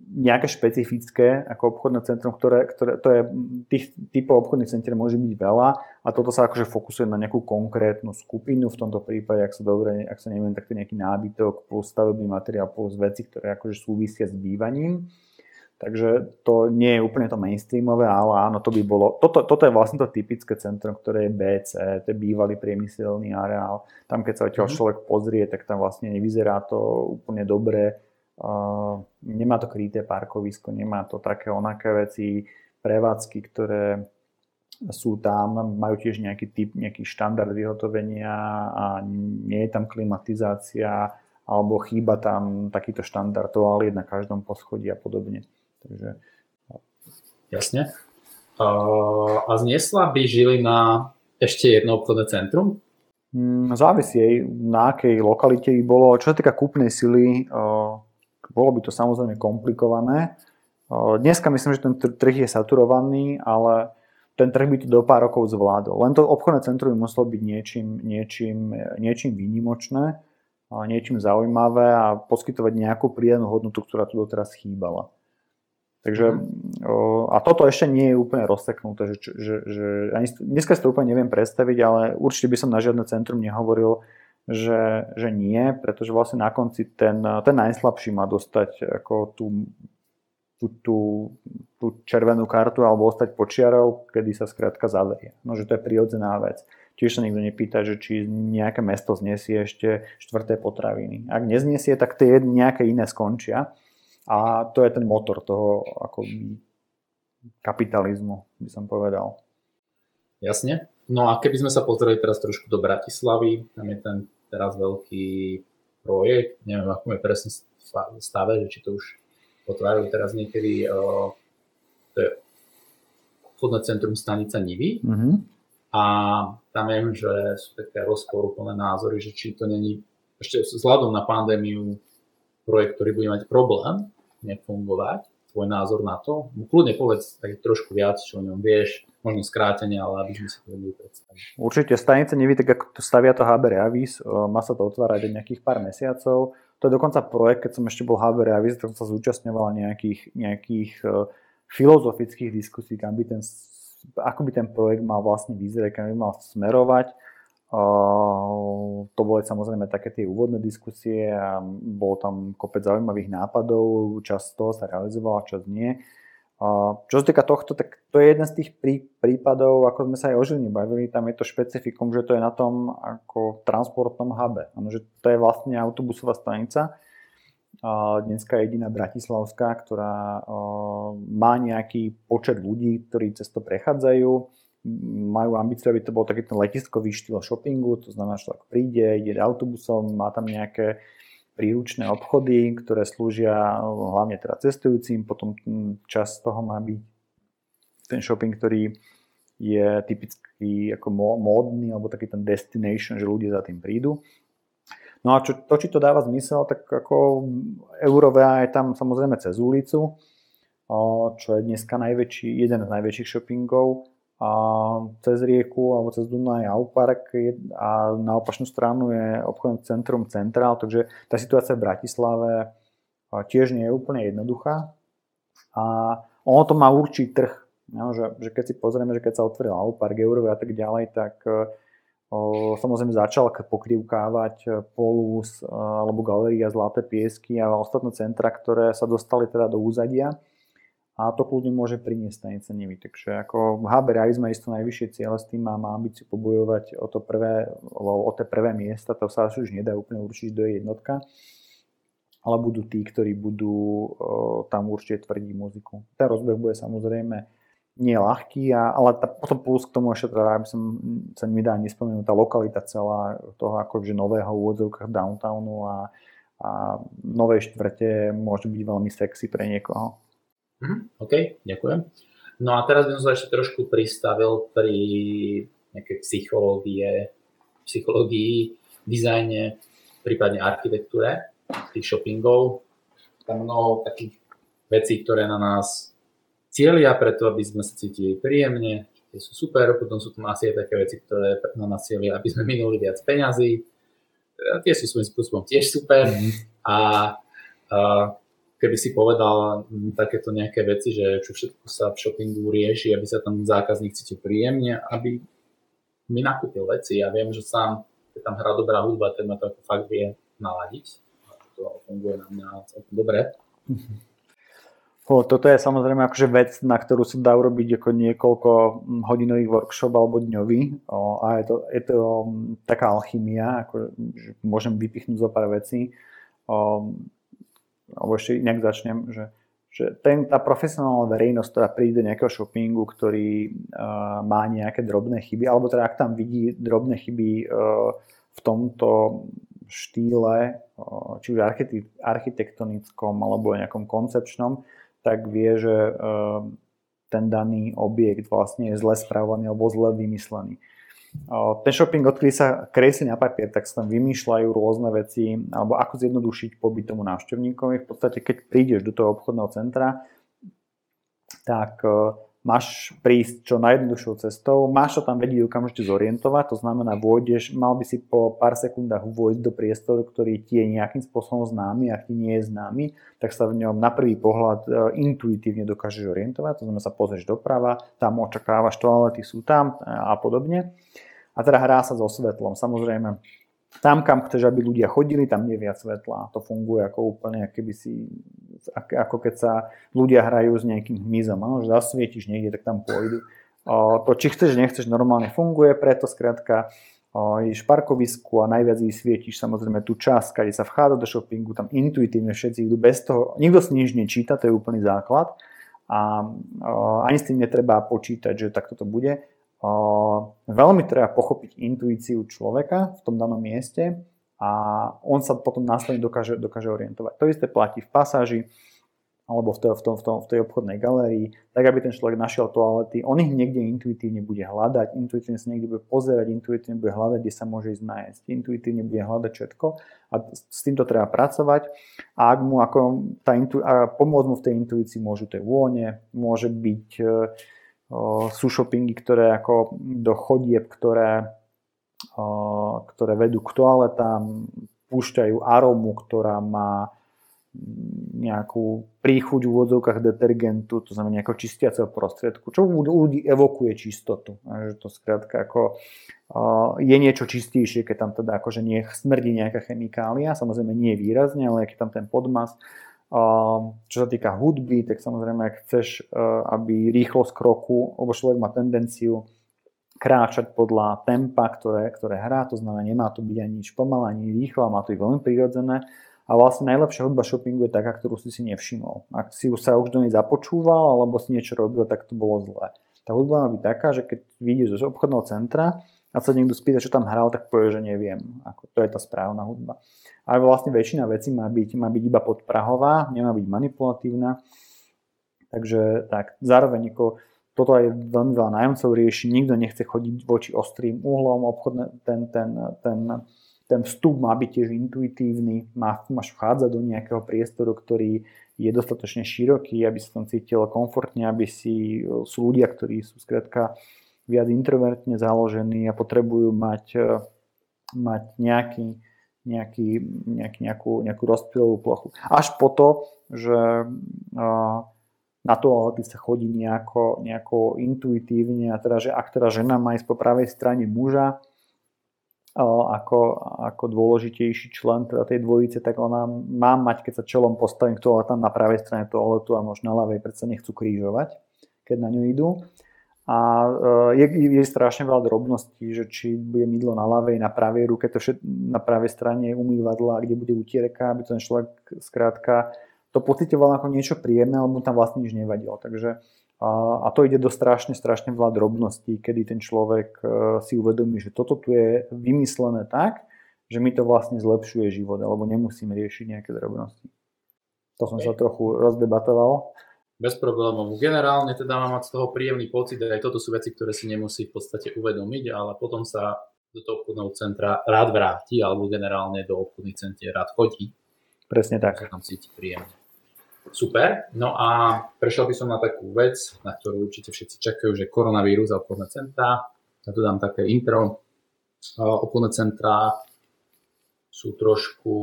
nejaké špecifické ako obchodné centrum, ktoré, ktoré to je, tých typov obchodných centier môže byť veľa a toto sa akože fokusuje na nejakú konkrétnu skupinu, v tomto prípade, ak sa dobre, ak sa neviem, tak to je nejaký nábytok plus stavebný materiál plus veci, ktoré akože súvisia s bývaním. Takže to nie je úplne to mainstreamové, ale áno, to by bolo, toto, toto je vlastne to typické centrum, ktoré je BC, to je bývalý priemyselný areál. Tam, keď sa odtiaľ mm-hmm. človek pozrie, tak tam vlastne nevyzerá to úplne dobre nemá to kryté parkovisko, nemá to také onaké veci, prevádzky, ktoré sú tam, majú tiež nejaký typ, nejaký štandard vyhotovenia a nie je tam klimatizácia alebo chýba tam takýto štandard toaliet na každom poschodí a podobne. Takže... Jasne. a zniesla by Žilina ešte jedno obchodné centrum? Mm, závisí, na akej lokalite by bolo. Čo sa týka kúpnej sily, bolo by to samozrejme komplikované. Dneska myslím, že ten trh je saturovaný, ale ten trh by to do pár rokov zvládol. Len to obchodné centrum by muselo byť niečím, niečím, niečím výnimočné, niečím zaujímavé a poskytovať nejakú prídenú hodnotu, ktorá tu doteraz chýbala. Takže, a toto ešte nie je úplne rozseknuté, že, že, že ani, dneska si to úplne neviem predstaviť, ale určite by som na žiadne centrum nehovoril, že, že nie, pretože vlastne na konci ten, ten najslabší má dostať ako tú, tú, tú, tú červenú kartu alebo ostať počiarov, kedy sa skrátka zaverie. No, že to je prirodzená vec. Tiež sa nikto nepýta, že či nejaké mesto znesie ešte štvrté potraviny. Ak neznesie, tak tie nejaké iné skončia. A to je ten motor toho ako kapitalizmu, by som povedal. Jasne. No a keby sme sa pozreli teraz trošku do Bratislavy, tam je ten teraz veľký projekt, neviem, ako je presne stave, že či to už otvárali teraz niekedy, uh, to je obchodné centrum stanica Nivy. Mm-hmm. A tam viem, že sú také rozporúplné názory, že či to není ešte vzhľadom na pandémiu projekt, ktorý bude mať problém, nefungovať, tvoj názor na to? Kľudne povedz tak trošku viac, čo o ňom vieš, možno skrátenie, ale aby sme si to vedeli predstaviť. Určite stanice neví, tak ako to stavia to HB Reavis, má sa to otvárať aj nejakých pár mesiacov. To je dokonca projekt, keď som ešte bol HB Reavis, tak som sa zúčastňoval nejakých, nejakých filozofických diskusí, kam by ten, ako by ten projekt mal vlastne vyzerať, kam by mal smerovať to boli samozrejme také tie úvodné diskusie a bolo tam kopec zaujímavých nápadov, časť toho sa realizovala, časť nie. Čo sa týka tohto, tak to je jeden z tých prípadov, ako sme sa aj o Žiline bavili, tam je to špecifikum, že to je na tom ako transportnom hube. Ano, že to je vlastne autobusová stanica, dneska je jediná bratislavská, ktorá má nejaký počet ľudí, ktorí cez to prechádzajú. Majú ambíciu, aby to bol taký ten letiskový štýl shoppingu, to znamená, že človek príde, ide autobusom, má tam nejaké príručné obchody, ktoré slúžia hlavne teda cestujúcim, potom čas toho má byť ten shopping, ktorý je typický ako módny alebo taký ten destination, že ľudia za tým prídu. No a čo, to, či to dáva zmysel, tak ako Eurovea je tam samozrejme cez ulicu, čo je dneska najväčší, jeden z najväčších shoppingov a cez rieku alebo cez Dunaj Aupark a na opačnú stranu je obchodné centrum Centrál, takže tá situácia v Bratislave tiež nie je úplne jednoduchá. A ono to má určitý trh, no, že, že keď si pozrieme, že keď sa otvoril Aupark, Eurové a tak ďalej, tak o, samozrejme začal pokrivkávať Polus alebo Galeria Zlaté piesky a ostatné centra, ktoré sa dostali teda do úzadia a to kľudne môže priniesť stanice Nivy. Takže ako HB Rise má isto najvyššie cieľe s tým a má ambíciu pobojovať o, to prvé, o tie prvé miesta, to sa už nedá úplne určiť, do je jednotka, ale budú tí, ktorí budú o, tam určite tvrdiť muziku. Ten rozbeh bude samozrejme nie ľahký, a, ale tá, potom plus k tomu ešte teda, aby som sa mi dá nespomenúť, tá lokalita celá toho akože nového úvodzovkách downtownu a, a novej štvrte môže byť veľmi sexy pre niekoho. Mm, OK, ďakujem. No a teraz by som sa ešte trošku pristavil pri nejakej psychológie, psychológii, dizajne, prípadne architektúre tých shoppingov. Tam mnoho takých vecí, ktoré na nás cieľia preto, aby sme sa cítili príjemne, tie sú super, potom sú tam asi aj také veci, ktoré na nás cieľia, aby sme minuli viac peňazí. Tie sú svojím spôsobom tiež super. Mm. A, a keby si povedal takéto nejaké veci, že čo všetko sa v shoppingu rieši, aby sa tam zákazník cítil príjemne, aby mi nakúpil veci. Ja viem, že sám, keď tam hrá dobrá hudba, tak ma to ako fakt vie naladiť. To funguje na mňa celkom dobre. O, toto je samozrejme akože vec, na ktorú sa dá urobiť ako niekoľko hodinových workshop alebo dňový. O, a je to, je to taká alchymia, ako, že môžem vypichnúť zo pár vecí. O, alebo ešte inak začnem, že, že ten, tá profesionálna verejnosť, ktorá príde do nejakého shoppingu, ktorý uh, má nejaké drobné chyby, alebo teda ak tam vidí drobné chyby uh, v tomto štýle, uh, či už architektonickom alebo nejakom koncepčnom, tak vie, že uh, ten daný objekt vlastne je zle správaný alebo zle vymyslený. Ten shopping, odkedy sa kresli na papier, tak sa tam vymýšľajú rôzne veci, alebo ako zjednodušiť pobyt tomu návštevníkovi. V podstate, keď prídeš do toho obchodného centra, tak máš prísť čo najjednoduchšou cestou, máš sa tam vedieť okamžite zorientovať, to znamená, vôjdeš, mal by si po pár sekundách vojsť do priestoru, ktorý ti je nejakým spôsobom známy, ak ti nie je známy, tak sa v ňom na prvý pohľad e, intuitívne dokážeš orientovať, to znamená, sa pozrieš doprava, tam očakávaš toalety, sú tam a podobne. A teda hrá sa so svetlom. Samozrejme, tam, kam chceš, aby ľudia chodili, tam je viac svetla. To funguje ako úplne, keby si, ako keď sa ľudia hrajú s nejakým hmyzom. Ano, že zasvietiš niekde, tak tam pôjdu. To, či chceš, nechceš, normálne funguje, preto skrátka ideš parkovisku a najviac vysvietíš samozrejme tú časť, kde sa vchádza do shoppingu, tam intuitívne všetci idú bez toho, nikto si nič nečíta, to je úplný základ a ani s tým netreba počítať, že takto to bude veľmi treba pochopiť intuíciu človeka v tom danom mieste a on sa potom následne dokáže, dokáže orientovať. To isté platí v pasáži alebo v, to, v, tom, v, tom, v tej obchodnej galérii, tak aby ten človek našiel toalety, on ich niekde intuitívne bude hľadať, intuitívne sa niekde bude pozerať, intuitívne bude hľadať, kde sa môže ísť nájsť, intuitívne bude hľadať všetko a s týmto treba pracovať. A ak mu ako tá intu, a pomôcť mu v tej intuícii môžu tie vône, môže byť sú shoppingy, ktoré ako do chodieb, ktoré, ktoré vedú k toaletám, púšťajú aromu, ktorá má nejakú príchuť v úvodzovkách detergentu, to znamená nejakého čistiaceho prostriedku, čo u ľudí evokuje čistotu. Že to skrátka ako je niečo čistejšie, keď tam teda akože nie smrdí nejaká chemikália, samozrejme nie výrazne, ale keď tam ten podmas čo sa týka hudby, tak samozrejme, ak chceš, e, aby rýchlosť kroku, lebo človek má tendenciu kráčať podľa tempa, ktoré, ktoré hrá, to znamená, nemá to byť ani nič pomalé, ani rýchlo, má to byť veľmi prirodzené. A vlastne najlepšia hudba shoppingu je taká, ktorú si si nevšimol. Ak si sa už do nej započúval, alebo si niečo robil, tak to bolo zlé. Tá hudba má byť taká, že keď vyjdeš z obchodného centra a sa niekto spýta, čo tam hral, tak povie, že neviem. Ako, to je tá správna hudba. Ale vlastne väčšina vecí má byť, má byť iba podprahová, nemá byť manipulatívna. Takže tak, zároveň ako, toto aj veľmi veľa nájomcov rieši, nikto nechce chodiť voči ostrým uhlom, obchodné, ten, ten, ten, ten vstup má byť tiež intuitívny, má, máš vchádzať do nejakého priestoru, ktorý je dostatočne široký, aby sa tam cítil komfortne, aby si, sú ľudia, ktorí sú skrátka viac introvertne založení a potrebujú mať, mať nejaký, nejaký, nejaký, nejakú, nejakú rozptýlovú plochu. Až po to, že na toalety sa chodí nejako, nejako intuitívne a teda, že ak teda žena má ísť po pravej strane muža ako, ako dôležitejší člen teda tej dvojice, tak ona má mať, keď sa čelom postavím k toaletám na pravej strane toaletu a možno na ľavej, predsa nechcú krížovať, keď na ňu idú. A e, je, je strašne veľa drobností, že či bude mydlo na ľavej, na pravej ruke, to všet, na pravej strane umývadla, kde bude utierka, aby ten človek skrátka to pocitoval ako niečo príjemné, alebo mu tam vlastne nič nevadilo. Takže a, a to ide do strašne, strašne veľa drobností, kedy ten človek e, si uvedomí, že toto tu je vymyslené tak, že mi to vlastne zlepšuje život, alebo nemusím riešiť nejaké drobnosti. To som sa trochu rozdebatoval bez problémov. Generálne teda mám mať z toho príjemný pocit, aj toto sú veci, ktoré si nemusí v podstate uvedomiť, ale potom sa do toho obchodného centra rád vráti, alebo generálne do obchodných centier rád chodí. Presne tak. Sa tam cíti príjemne. Super. No a prešiel by som na takú vec, na ktorú určite všetci čakajú, že koronavírus a obchodné centrá. Ja tu dám také intro. Obchodné centrá sú trošku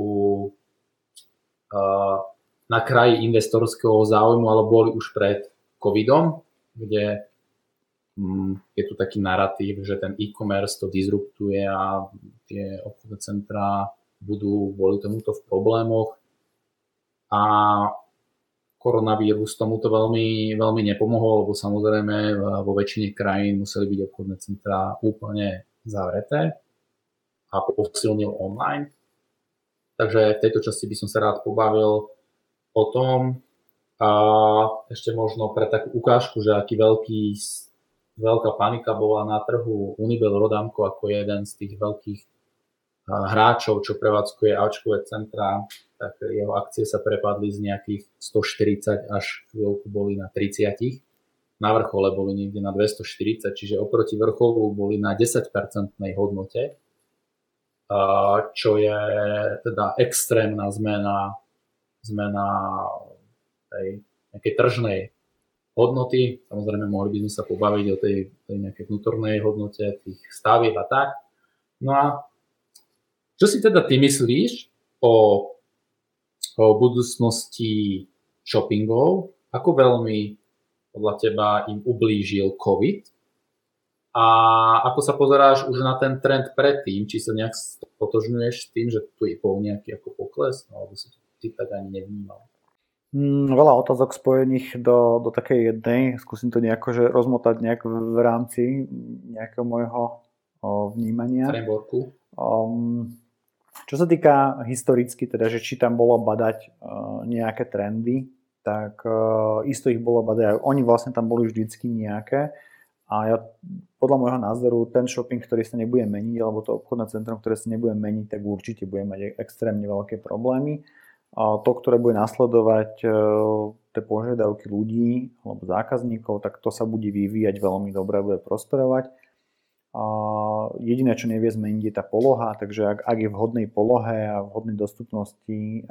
na kraji investorského záujmu, ale boli už pred covidom, kde mm, je tu taký narratív, že ten e-commerce to disruptuje a tie obchodné centrá budú kvôli tomuto v problémoch. A koronavírus tomuto veľmi, veľmi nepomohol, lebo samozrejme vo väčšine krajín museli byť obchodné centrá úplne zavreté a posilnil online. Takže v tejto časti by som sa rád pobavil o tom a ešte možno pre takú ukážku, že aký veľký, veľká panika bola na trhu Unibel Rodamko ako jeden z tých veľkých hráčov, čo prevádzkuje Ačkové centra, tak jeho akcie sa prepadli z nejakých 140 až chvíľku boli na 30. na vrchole boli niekde na 240, čiže oproti vrcholu boli na 10% hodnote, čo je teda extrémna zmena, zmena tej nejakej tržnej hodnoty. Samozrejme, mohli by sme sa pobaviť o tej, tej nejakej vnútornej hodnote tých stavieb a tak. No a čo si teda ty myslíš o, o budúcnosti shoppingov? Ako veľmi podľa teba im ublížil COVID. A ako sa pozeráš už na ten trend predtým, či sa nejak potožňuješ tým, že tu je bol nejaký ako pokles, no, alebo si to tak ani nevnímal? Mm, veľa otázok spojených do, do takej jednej. Skúsim to nejako že rozmotať nejak v rámci nejakého môjho o, vnímania. Frameworku. Um, čo sa týka historicky, teda, že či tam bolo badať uh, nejaké trendy, tak uh, isto ich bolo badať. Oni vlastne tam boli vždycky nejaké. A ja podľa môjho názoru ten shopping, ktorý sa nebude meniť, alebo to obchodné centrum, ktoré sa nebude meniť, tak určite bude mať extrémne veľké problémy. To, ktoré bude nasledovať uh, tie požiadavky ľudí alebo zákazníkov, tak to sa bude vyvíjať veľmi dobre, bude prosperovať. Jediné, čo nevie zmeniť, je tá poloha, takže ak, ak je v vhodnej polohe a vhodnej dostupnosti,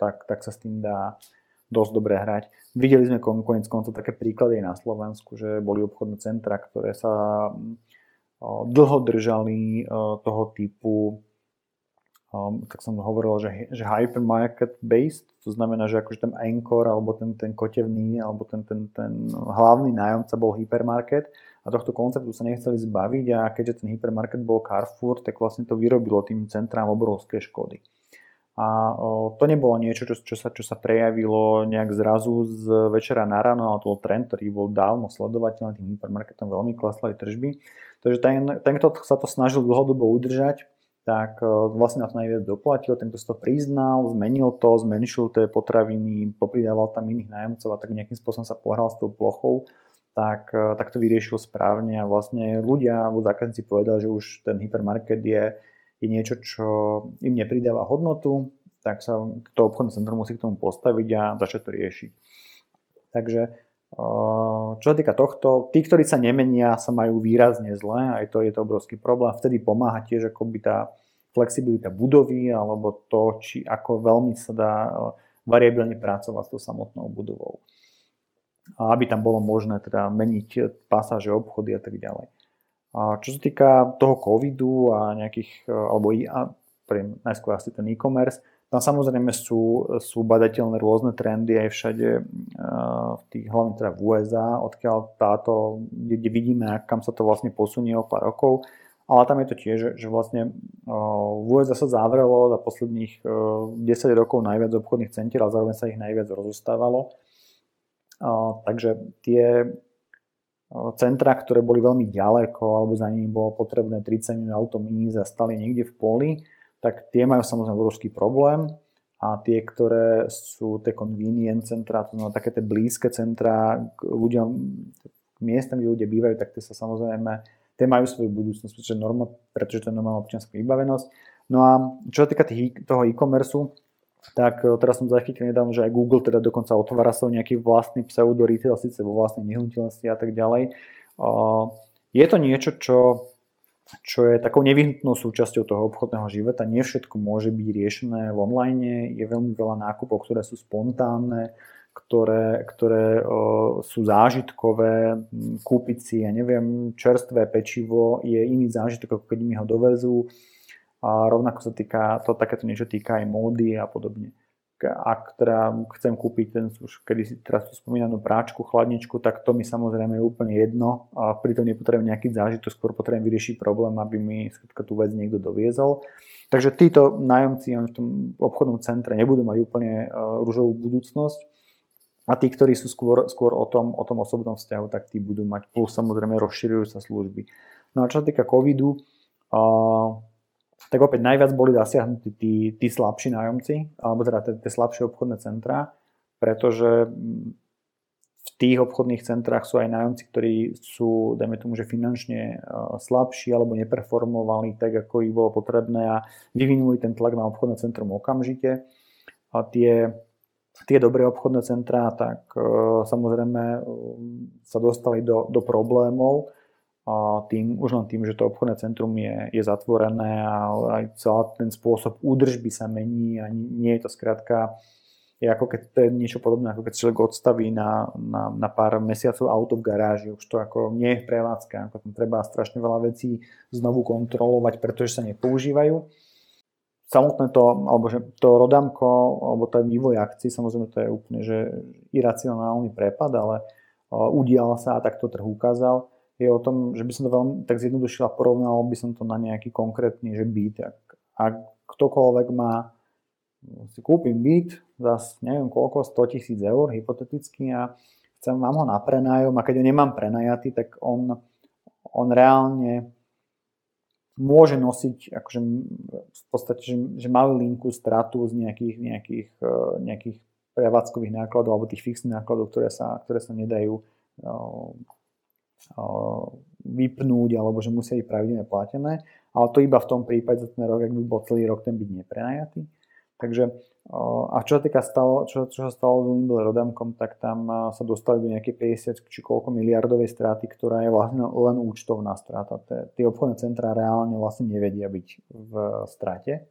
tak, tak sa s tým dá dosť dobre hrať. Videli sme konec koncov také príklady aj na Slovensku, že boli obchodné centra, ktoré sa dlho držali toho typu, tak som hovoril, že, že hypermarket based, to znamená, že akože ten anchor alebo ten, ten kotevný alebo ten, ten, ten hlavný nájomca bol hypermarket a tohto konceptu sa nechceli zbaviť a keďže ten hypermarket bol Carrefour, tak vlastne to vyrobilo tým centrám obrovské škody. A to nebolo niečo, čo, čo, sa, čo sa prejavilo nejak zrazu z večera na ráno, ale to bol trend, ktorý bol dávno sledovateľný, tým hypermarketom veľmi klesli tržby. Takže ten, ten, kto sa to snažil dlhodobo udržať, tak vlastne na to najviac doplatil, tento si to priznal, zmenil to, zmenšil tie potraviny, popridával tam iných nájomcov a tak nejakým spôsobom sa pohral s tou plochou, tak, tak to vyriešil správne a vlastne ľudia, alebo zákazníci povedali, že už ten hypermarket je je niečo, čo im nepridáva hodnotu, tak sa to obchodné centrum musí k tomu postaviť a začať to riešiť. Takže čo sa týka tohto, tí, ktorí sa nemenia, sa majú výrazne zle, aj to je to obrovský problém. Vtedy pomáha tiež akoby tá flexibilita budovy, alebo to, či ako veľmi sa dá eh, variabilne pracovať s tou samotnou budovou. A aby tam bolo možné teda meniť pasáže, obchody a tak ďalej. A čo sa týka toho covidu a nejakých, e, alebo i, a najskôr asi ten e-commerce, tam samozrejme sú, sú badateľné rôzne trendy aj všade, e, v tých, hlavne teda v USA, odkiaľ táto, kde, vidíme, kam sa to vlastne posunie o pár rokov. Ale tam je to tiež, že vlastne e, v USA sa zavrelo za posledných 10 rokov najviac obchodných centier, ale zároveň sa ich najviac rozostávalo. Takže tie centra, ktoré boli veľmi ďaleko alebo za nimi bolo potrebné 30 minút autom ísť a stali niekde v poli, tak tie majú samozrejme obrovský problém a tie, ktoré sú tie convenient centra, to znamená také tie blízke centra k ľuďom, k miestam, kde ľudia bývajú, tak tie sa samozrejme, tie majú svoju budúcnosť, pretože, norma, pretože to je normálna občianská vybavenosť. No a čo sa týka toho e-commerceu, tak e, teraz som zachytil nedávno, že aj Google teda dokonca otvára svoj nejaký vlastný pseudo retail, síce vo vlastnej nehnuteľnosti a tak ďalej. Je to niečo, čo, čo je takou nevyhnutnou súčasťou toho obchodného života. Nie všetko môže byť riešené v online. Je veľmi veľa nákupov, ktoré sú spontánne, ktoré, ktoré o, sú zážitkové. Kúpiť si, ja neviem, čerstvé pečivo je iný zážitok, ako keď mi ho dovezú a rovnako sa týka, to takéto niečo týka aj módy a podobne. Ak teda chcem kúpiť ten už kedy teraz spomínanú práčku, chladničku, tak to mi samozrejme je úplne jedno a pritom nepotrebujem nejaký zážitok, skôr potrebujem vyriešiť problém, aby mi tú vec niekto doviezol. Takže títo nájomci v tom obchodnom centre nebudú mať úplne e, rúžovú budúcnosť a tí, ktorí sú skôr, skôr o, tom, o tom osobnom vzťahu, tak tí budú mať plus samozrejme rozširujú sa služby. No a čo sa týka covidu, uh, tak opäť najviac boli zasiahnutí tí, tí slabší nájomci, alebo teda tie, slabšie obchodné centrá, pretože v tých obchodných centrách sú aj nájomci, ktorí sú, dajme tomu, že finančne slabší alebo neperformovali tak, ako ich bolo potrebné a vyvinuli ten tlak na obchodné centrum okamžite. A tie tie dobré obchodné centrá, tak samozrejme sa dostali do, do problémov tým, už len tým, že to obchodné centrum je, je zatvorené a aj celý ten spôsob údržby sa mení a nie je to skrátka je ako keď to je niečo podobné, ako keď človek odstaví na, na, na pár mesiacov auto v garáži, už to ako nie je v prevádzke, ako tam treba strašne veľa vecí znovu kontrolovať, pretože sa nepoužívajú. Samotné to, alebo že to rodamko, alebo ten vývoj akcií, samozrejme to je úplne že iracionálny prepad, ale udial sa a tak to trh ukázal je o tom, že by som to veľmi tak zjednodušil a porovnal by som to na nejaký konkrétny že byt. Ak, ak ktokoľvek má, si kúpim byt za neviem koľko, 100 tisíc eur hypoteticky a chcem, mám ho na prenájom a keď ho nemám prenajatý, tak on, on reálne môže nosiť akože v podstate, že, že malý linku stratu z nejakých, nejakých, e, nejakých prevádzkových nákladov alebo tých fixných nákladov, ktoré sa, ktoré sa nedajú vypnúť alebo že musia byť pravidelne platené, ale to iba v tom prípade za ten rok, ak by bol celý rok ten byť neprenajatý. Takže a čo sa týka stalo, čo, čo sa stalo s Unibel Rodamkom, tak tam sa dostali do nejakej 50 či koľko miliardovej straty, ktorá je vlastne len účtovná strata. Tie obchodné centrá reálne vlastne nevedia byť v strate,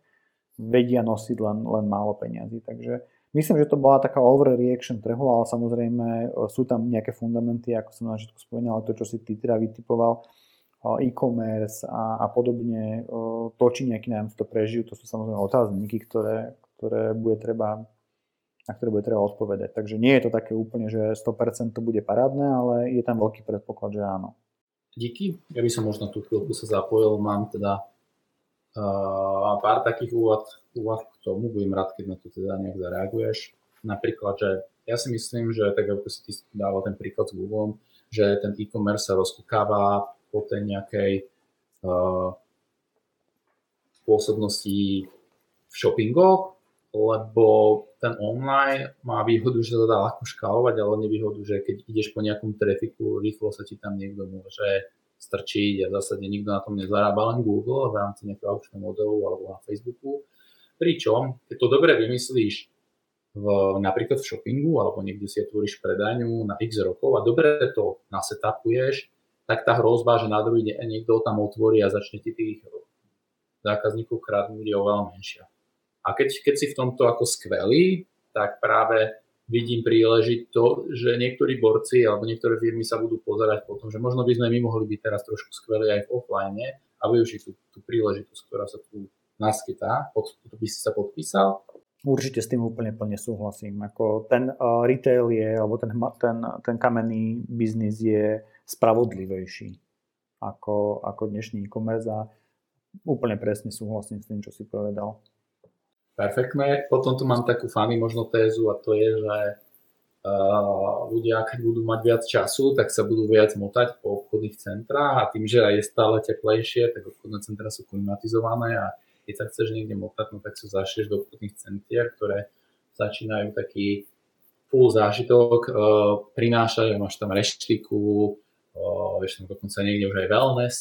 vedia nosiť len, len málo peňazí. Takže Myslím, že to bola taká overreaction trhu, ale samozrejme e, sú tam nejaké fundamenty, ako som na začiatku spomínal, to, čo si ty teda vytipoval, e, e-commerce a, a podobne, e, to, či nejaký nám to prežijú, to sú samozrejme otázniky, ktoré, ktoré bude treba na ktoré bude treba odpovedať. Takže nie je to také úplne, že 100% to bude parádne, ale je tam veľký predpoklad, že áno. Díky. Ja by som možno tú chvíľku sa zapojil. Mám teda uh, pár takých úvod úvah k tomu, budem rád, keď na to teda nejak zareaguješ. Napríklad, že ja si myslím, že tak ako si ty dával ten príklad s Google, že ten e-commerce sa rozkúkáva po tej nejakej uh, pôsobnosti v shoppingoch, lebo ten online má výhodu, že sa dá ľahko škálovať, ale nevýhodu, že keď ideš po nejakom trafiku, rýchlo sa ti tam niekto môže strčiť a v zásade nikto na tom nezarába len Google v rámci nejakého aukčného modelu alebo na Facebooku Pričom, keď to dobre vymyslíš v, napríklad v shoppingu alebo niekde si otvoríš predajňu na x rokov a dobre to nasetapuješ, tak tá hrozba, že na druhý deň niekto tam otvorí a začne ti tých zákazníkov kradnúť je oveľa menšia. A keď, keď si v tomto ako skvelý, tak práve vidím príležito, že niektorí borci alebo niektoré firmy sa budú pozerať po tom, že možno by sme my mohli byť teraz trošku skvelí aj v offline a využiť tú, tú príležitosť, ktorá sa tu naskytá, pod, by si sa podpísal? Určite s tým úplne plne súhlasím. Ako ten uh, retail je, alebo ten, ten, ten kamenný biznis je spravodlivejší ako, ako dnešný e-commerce a úplne presne súhlasím s tým, čo si povedal. Perfektné. Potom tu mám takú fany možno tézu a to je, že uh, ľudia, keď budú mať viac času, tak sa budú viac motať po obchodných centrách a tým, že aj je stále teplejšie, tak obchodné centra sú klimatizované a keď sa chceš niekde motať, no tak sa zašieš do obchodných centier, ktoré začínajú taký full zážitok, uh, prinášajú, máš tam reštiku, uh, vieš tam dokonca niekde už aj wellness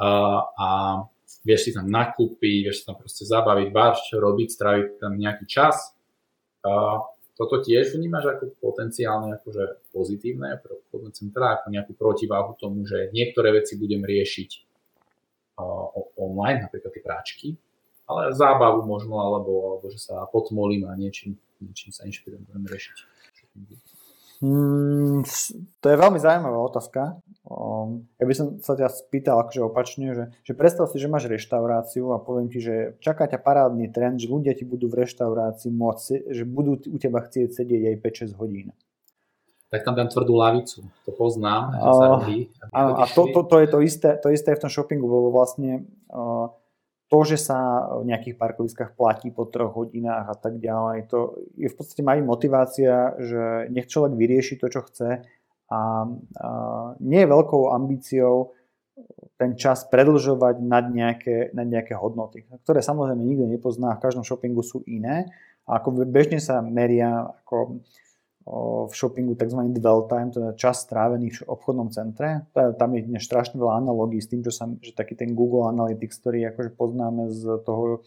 uh, a vieš si tam nakúpiť, vieš sa tam proste zabaviť, čo robiť, stráviť tam nejaký čas. Uh, toto tiež vnímaš ako potenciálne akože pozitívne pre obchodné centra, ako nejakú protiváhu tomu, že niektoré veci budem riešiť online, napríklad tie práčky, ale zábavu možno, alebo, alebo že sa potmolím a niečím, niečím sa inšpirujem, budem riešiť. Hmm, to je veľmi zaujímavá otázka. Um, ja by som sa ťa spýtal akože opačne, že, že predstav si, že máš reštauráciu a poviem ti, že čaká ťa parádny trend, že ľudia ti budú v reštaurácii môcť, že budú u teba chcieť sedieť aj 5-6 hodín tak tam dám tvrdú lavicu. To poznám. Uh, áno, a to, to, to, je to isté, to isté v tom shoppingu, lebo vlastne uh, to, že sa v nejakých parkoviskách platí po troch hodinách a tak ďalej, to je v podstate mají motivácia, že nech človek vyrieši to, čo chce a uh, nie je veľkou ambíciou ten čas predlžovať nad nejaké, nad nejaké hodnoty, ktoré samozrejme nikto nepozná, v každom shoppingu sú iné a ako bežne sa meria ako v shoppingu tzv. dwell time, teda čas strávený v obchodnom centre. Tam je dnes strašne veľa analógií s tým, čo sa, že taký ten Google Analytics, ktorý akože poznáme z toho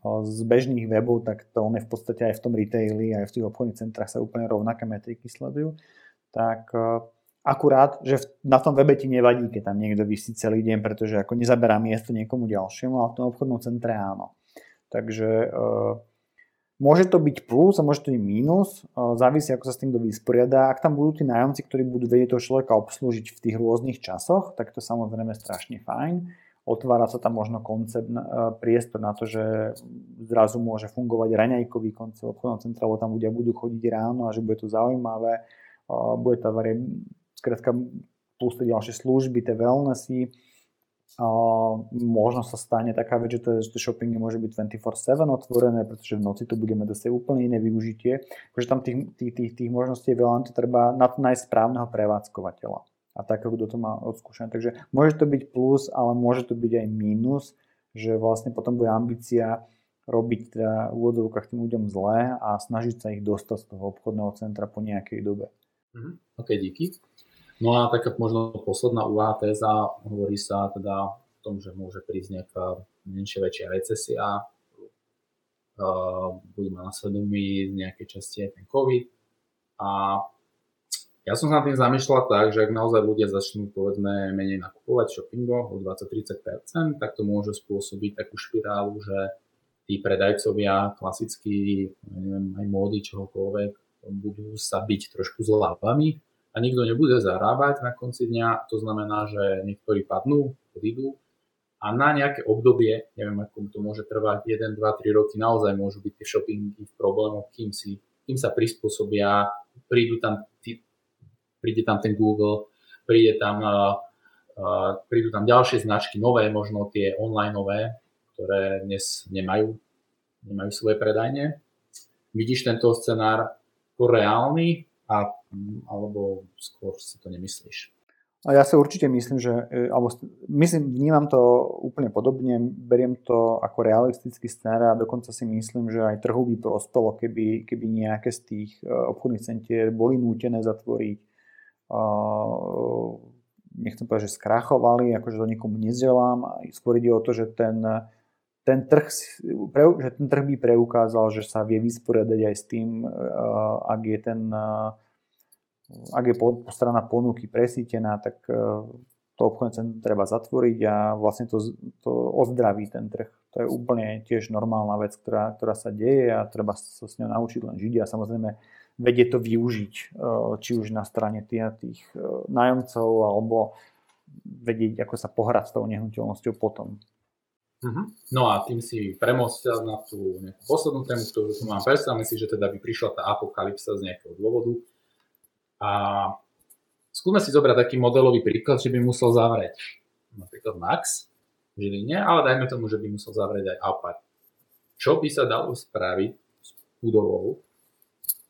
z bežných webov, tak to on je v podstate aj v tom retaili, aj v tých obchodných centrách sa úplne rovnaké metriky sledujú. Tak akurát, že na tom webe ti nevadí, keď tam niekto vysí celý deň, pretože ako nezaberá miesto niekomu ďalšiemu, ale v tom obchodnom centre áno. Takže Môže to byť plus a môže to byť mínus, závisí ako sa s tým kto vysporiada. Ak tam budú tí nájomci, ktorí budú vedieť toho človeka obslúžiť v tých rôznych časoch, tak to samozrejme strašne fajn. Otvára sa tam možno koncept, priestor na to, že zrazu môže fungovať raňajkový koncept obchodného centra, lebo tam ľudia budú chodiť ráno a že bude to zaujímavé. Bude to skrátka plus tie ďalšie služby, tie wellnessy, možno sa stane taká vec, že to, že to shopping môže byť 24-7 otvorené, pretože v noci to budeme zase úplne iné využitie. Takže tam tých, tých, tých, tých možností je veľa, to treba na to nájsť správneho prevádzkovateľa a tak, kto to má odskúšané. Takže môže to byť plus, ale môže to byť aj mínus, že vlastne potom bude ambícia robiť teda v úvodzovkách tým ľuďom zlé a snažiť sa ich dostať z toho obchodného centra po nejakej dobe. Mhm. OK, díky. No a taká možno posledná úvaha téza, hovorí sa teda o tom, že môže prísť nejaká menšia, väčšia recesia, uh, bude mať na svedomí z nejakej časti aj ten COVID. A ja som sa nad tým zamýšľal tak, že ak naozaj ľudia začnú povedzme menej nakupovať shoppingo o 20-30%, tak to môže spôsobiť takú špirálu, že tí predajcovia klasickí, neviem, aj módy, čohokoľvek, budú sa byť trošku zlábami a nikto nebude zarábať na konci dňa, to znamená, že niektorí padnú, odídu a na nejaké obdobie, neviem ako to môže trvať, 1, 2, 3 roky, naozaj môžu byť tie shoppingy v problémoch, kým, si, kým sa prispôsobia, prídu tam, tí, príde tam ten Google, príde tam, uh, uh, prídu tam ďalšie značky, nové, možno tie online nové, ktoré dnes nemajú, nemajú svoje predajne. Vidíš tento scenár ako reálny a alebo skôr si to nemyslíš? Ja si určite myslím, že, e, alebo myslím, vnímam to úplne podobne, beriem to ako realistický scenár a dokonca si myslím, že aj trhu by prospelo, keby, keby nejaké z tých e, obchodných centier boli nútené zatvoriť. Nechcem povedať, že skrachovali, akože to nikomu nezdelám. Skôr ide o to, že ten, ten, trh, že ten trh by preukázal, že sa vie vysporiadať aj s tým, e, ak je ten ak je strana ponuky presítená, tak e, to obchodné centrum treba zatvoriť a vlastne to, to ozdraví ten trh. To je úplne tiež normálna vec, ktorá, ktorá sa deje a treba sa s ňou naučiť len žiť a samozrejme vedie to využiť, e, či už na strane tých, tých e, nájomcov alebo vedieť, ako sa pohrať s tou nehnuteľnosťou potom. Uh-huh. No a tým si premostil na tú poslednú tému, ktorú tu mám. Predstavme si, že teda by prišla tá apokalypsa z nejakého dôvodu a skúsme si zobrať taký modelový príklad, že by musel zavrieť napríklad Max v Žiline, ale dajme tomu, že by musel zavrieť aj Alpar. Čo by sa dalo spraviť s budovou,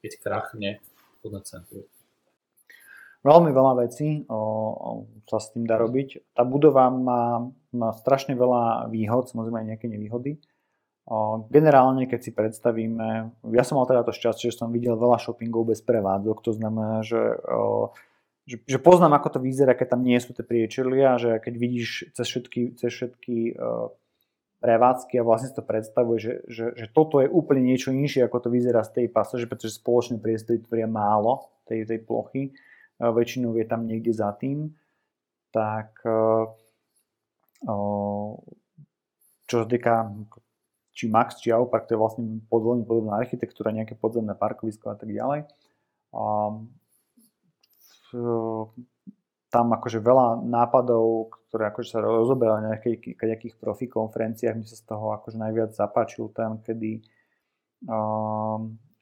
keď krachne podľa centru? Veľmi veľa vecí o, o, sa s tým dá robiť. Tá budova má, má strašne veľa výhod, samozrejme aj nejaké nevýhody. Generálne, keď si predstavíme, ja som mal teda to šťastie, že som videl veľa shoppingov bez prevádzok, to znamená, že, že, že poznám, ako to vyzerá, keď tam nie sú tie priečelia, že keď vidíš cez všetky, cez všetky prevádzky a vlastne si to predstavuje, že, že, že toto je úplne niečo inšie, ako to vyzerá z tej pasáže, pretože spoločné priestory tvoria málo tej, tej plochy, väčšinou je tam niekde za tým, tak čo sa týka či Max, či Aupark, to je vlastne veľmi podobná architektúra, nejaké podzemné parkovisko a tak ďalej. A, tam akože veľa nápadov, ktoré akože sa rozoberali na nejakých, nejakých profi konferenciách, mi sa z toho akože najviac zapáčil tam, kedy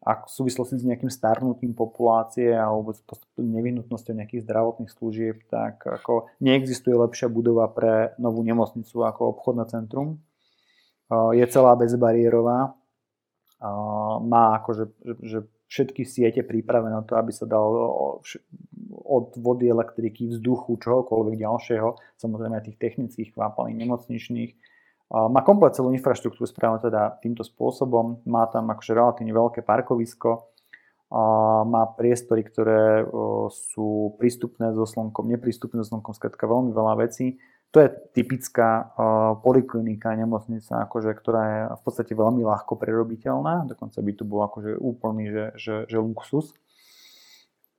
ak v súvislosti s nejakým starnutím populácie alebo s nevyhnutnosťou nejakých zdravotných služieb, tak ako neexistuje lepšia budova pre novú nemocnicu ako obchodné centrum je celá bezbariérová, má akože, že, všetky siete pripravené na to, aby sa dalo od vody, elektriky, vzduchu, čohokoľvek ďalšieho, samozrejme tých technických kvápalí nemocničných. Má komplet celú infraštruktúru spravenú teda týmto spôsobom, má tam akože relatívne veľké parkovisko, má priestory, ktoré sú prístupné so slnkom, neprístupné so slnkom, skratka veľmi veľa vecí To je typická poliklinika, nemocnica, akože, ktorá je v podstate veľmi ľahko prerobiteľná, dokonca by tu bol akože úplný, že, že, že luxus.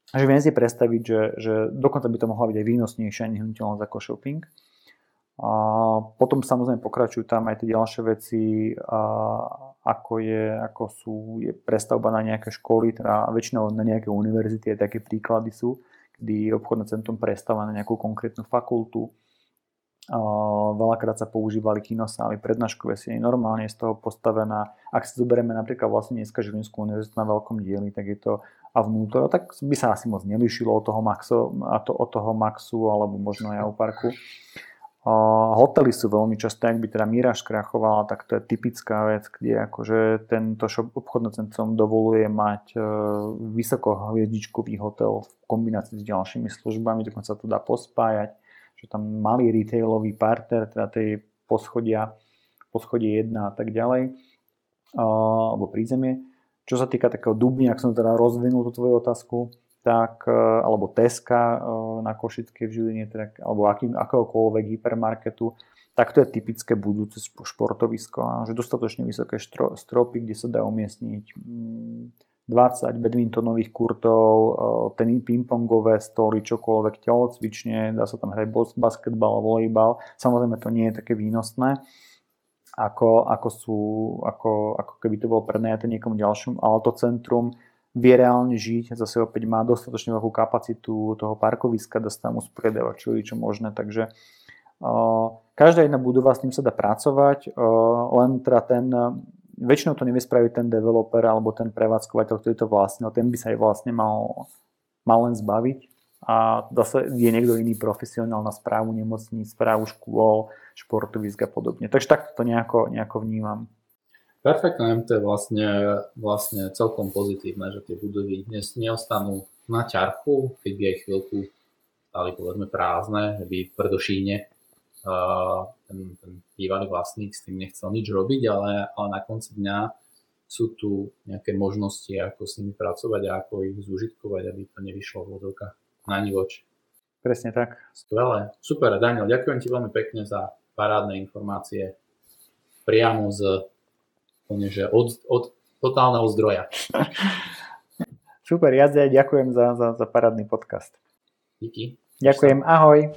Takže viem si predstaviť, že, že dokonca by to mohla byť aj výnosnejšia nehnuteľnosť ako shopping. A potom samozrejme pokračujú tam aj tie ďalšie veci, ako, je, ako sú, je prestavba na nejaké školy, teda väčšinou na nejaké univerzity, aj také príklady sú, kdy obchodné centrum prestáva na nejakú konkrétnu fakultu. A veľakrát sa používali kinosály, prednáškové siene, normálne je z toho postavená. Ak si zoberieme napríklad vlastne dneska Žilinskú univerzitu na veľkom dieli, tak je to a vnútro, tak by sa asi moc nelišilo od toho Maxu, a to, od toho Maxu alebo možno aj o parku. Hotely sú veľmi často, ak by teda Miraž skrachovala, tak to je typická vec, kde akože tento shop, obchodné centrum dovoluje mať e, vysokohviezdičkový hotel v kombinácii s ďalšími službami, dokonca to dá pospájať, že tam malý retailový parter, teda tej poschodia, poschodie 1 a tak ďalej, alebo prízemie. Čo sa týka takého Dubny, ak som teda rozvinul tú tvoju otázku, tak, e, alebo Teska e, na Košickej v Žiline, teda, alebo akým, akéhokoľvek hypermarketu, tak to je typické budúce športovisko. Že dostatočne vysoké stropy, kde sa dá umiestniť 20 mm, badmintonových kurtov, e, ten pingpongové stoly, čokoľvek, telocvične, dá sa tam hrať basketbal, volejbal. Samozrejme to nie je také výnosné, ako, ako, sú, ako, ako keby to bolo prenajaté niekomu ďalšiemu, ale to centrum vie reálne žiť, zase opäť má dostatočne veľkú kapacitu toho parkoviska, dá sa tam usporiadavať čo čo možné, takže každá jedna budova s tým sa dá pracovať, len teda ten, väčšinou to nevie spraviť ten developer alebo ten prevádzkovateľ, ktorý to vlastne, ten by sa aj vlastne mal, mal len zbaviť a zase je niekto iný profesionál na správu nemocníc, správu škôl, športovisk a podobne. Takže takto to nejako, nejako vnímam. Perfektné, to je vlastne, vlastne celkom pozitívne, že tie budovy dnes neostanú na ťarchu, keď by aj chvíľku stali povedzme prázdne, že by predošíne uh, ten, ten bývalý vlastník s tým nechcel nič robiť, ale, ale na konci dňa sú tu nejaké možnosti, ako s nimi pracovať a ako ich zúžitkovať, aby to nevyšlo v na nivoč. Presne tak. Skvelé. Super, Daniel, ďakujem ti veľmi pekne za parádne informácie priamo z že od, od totálneho zdroja. Super, ja ďakujem za, za, za parádny podcast. Díky. Ďakujem, ahoj.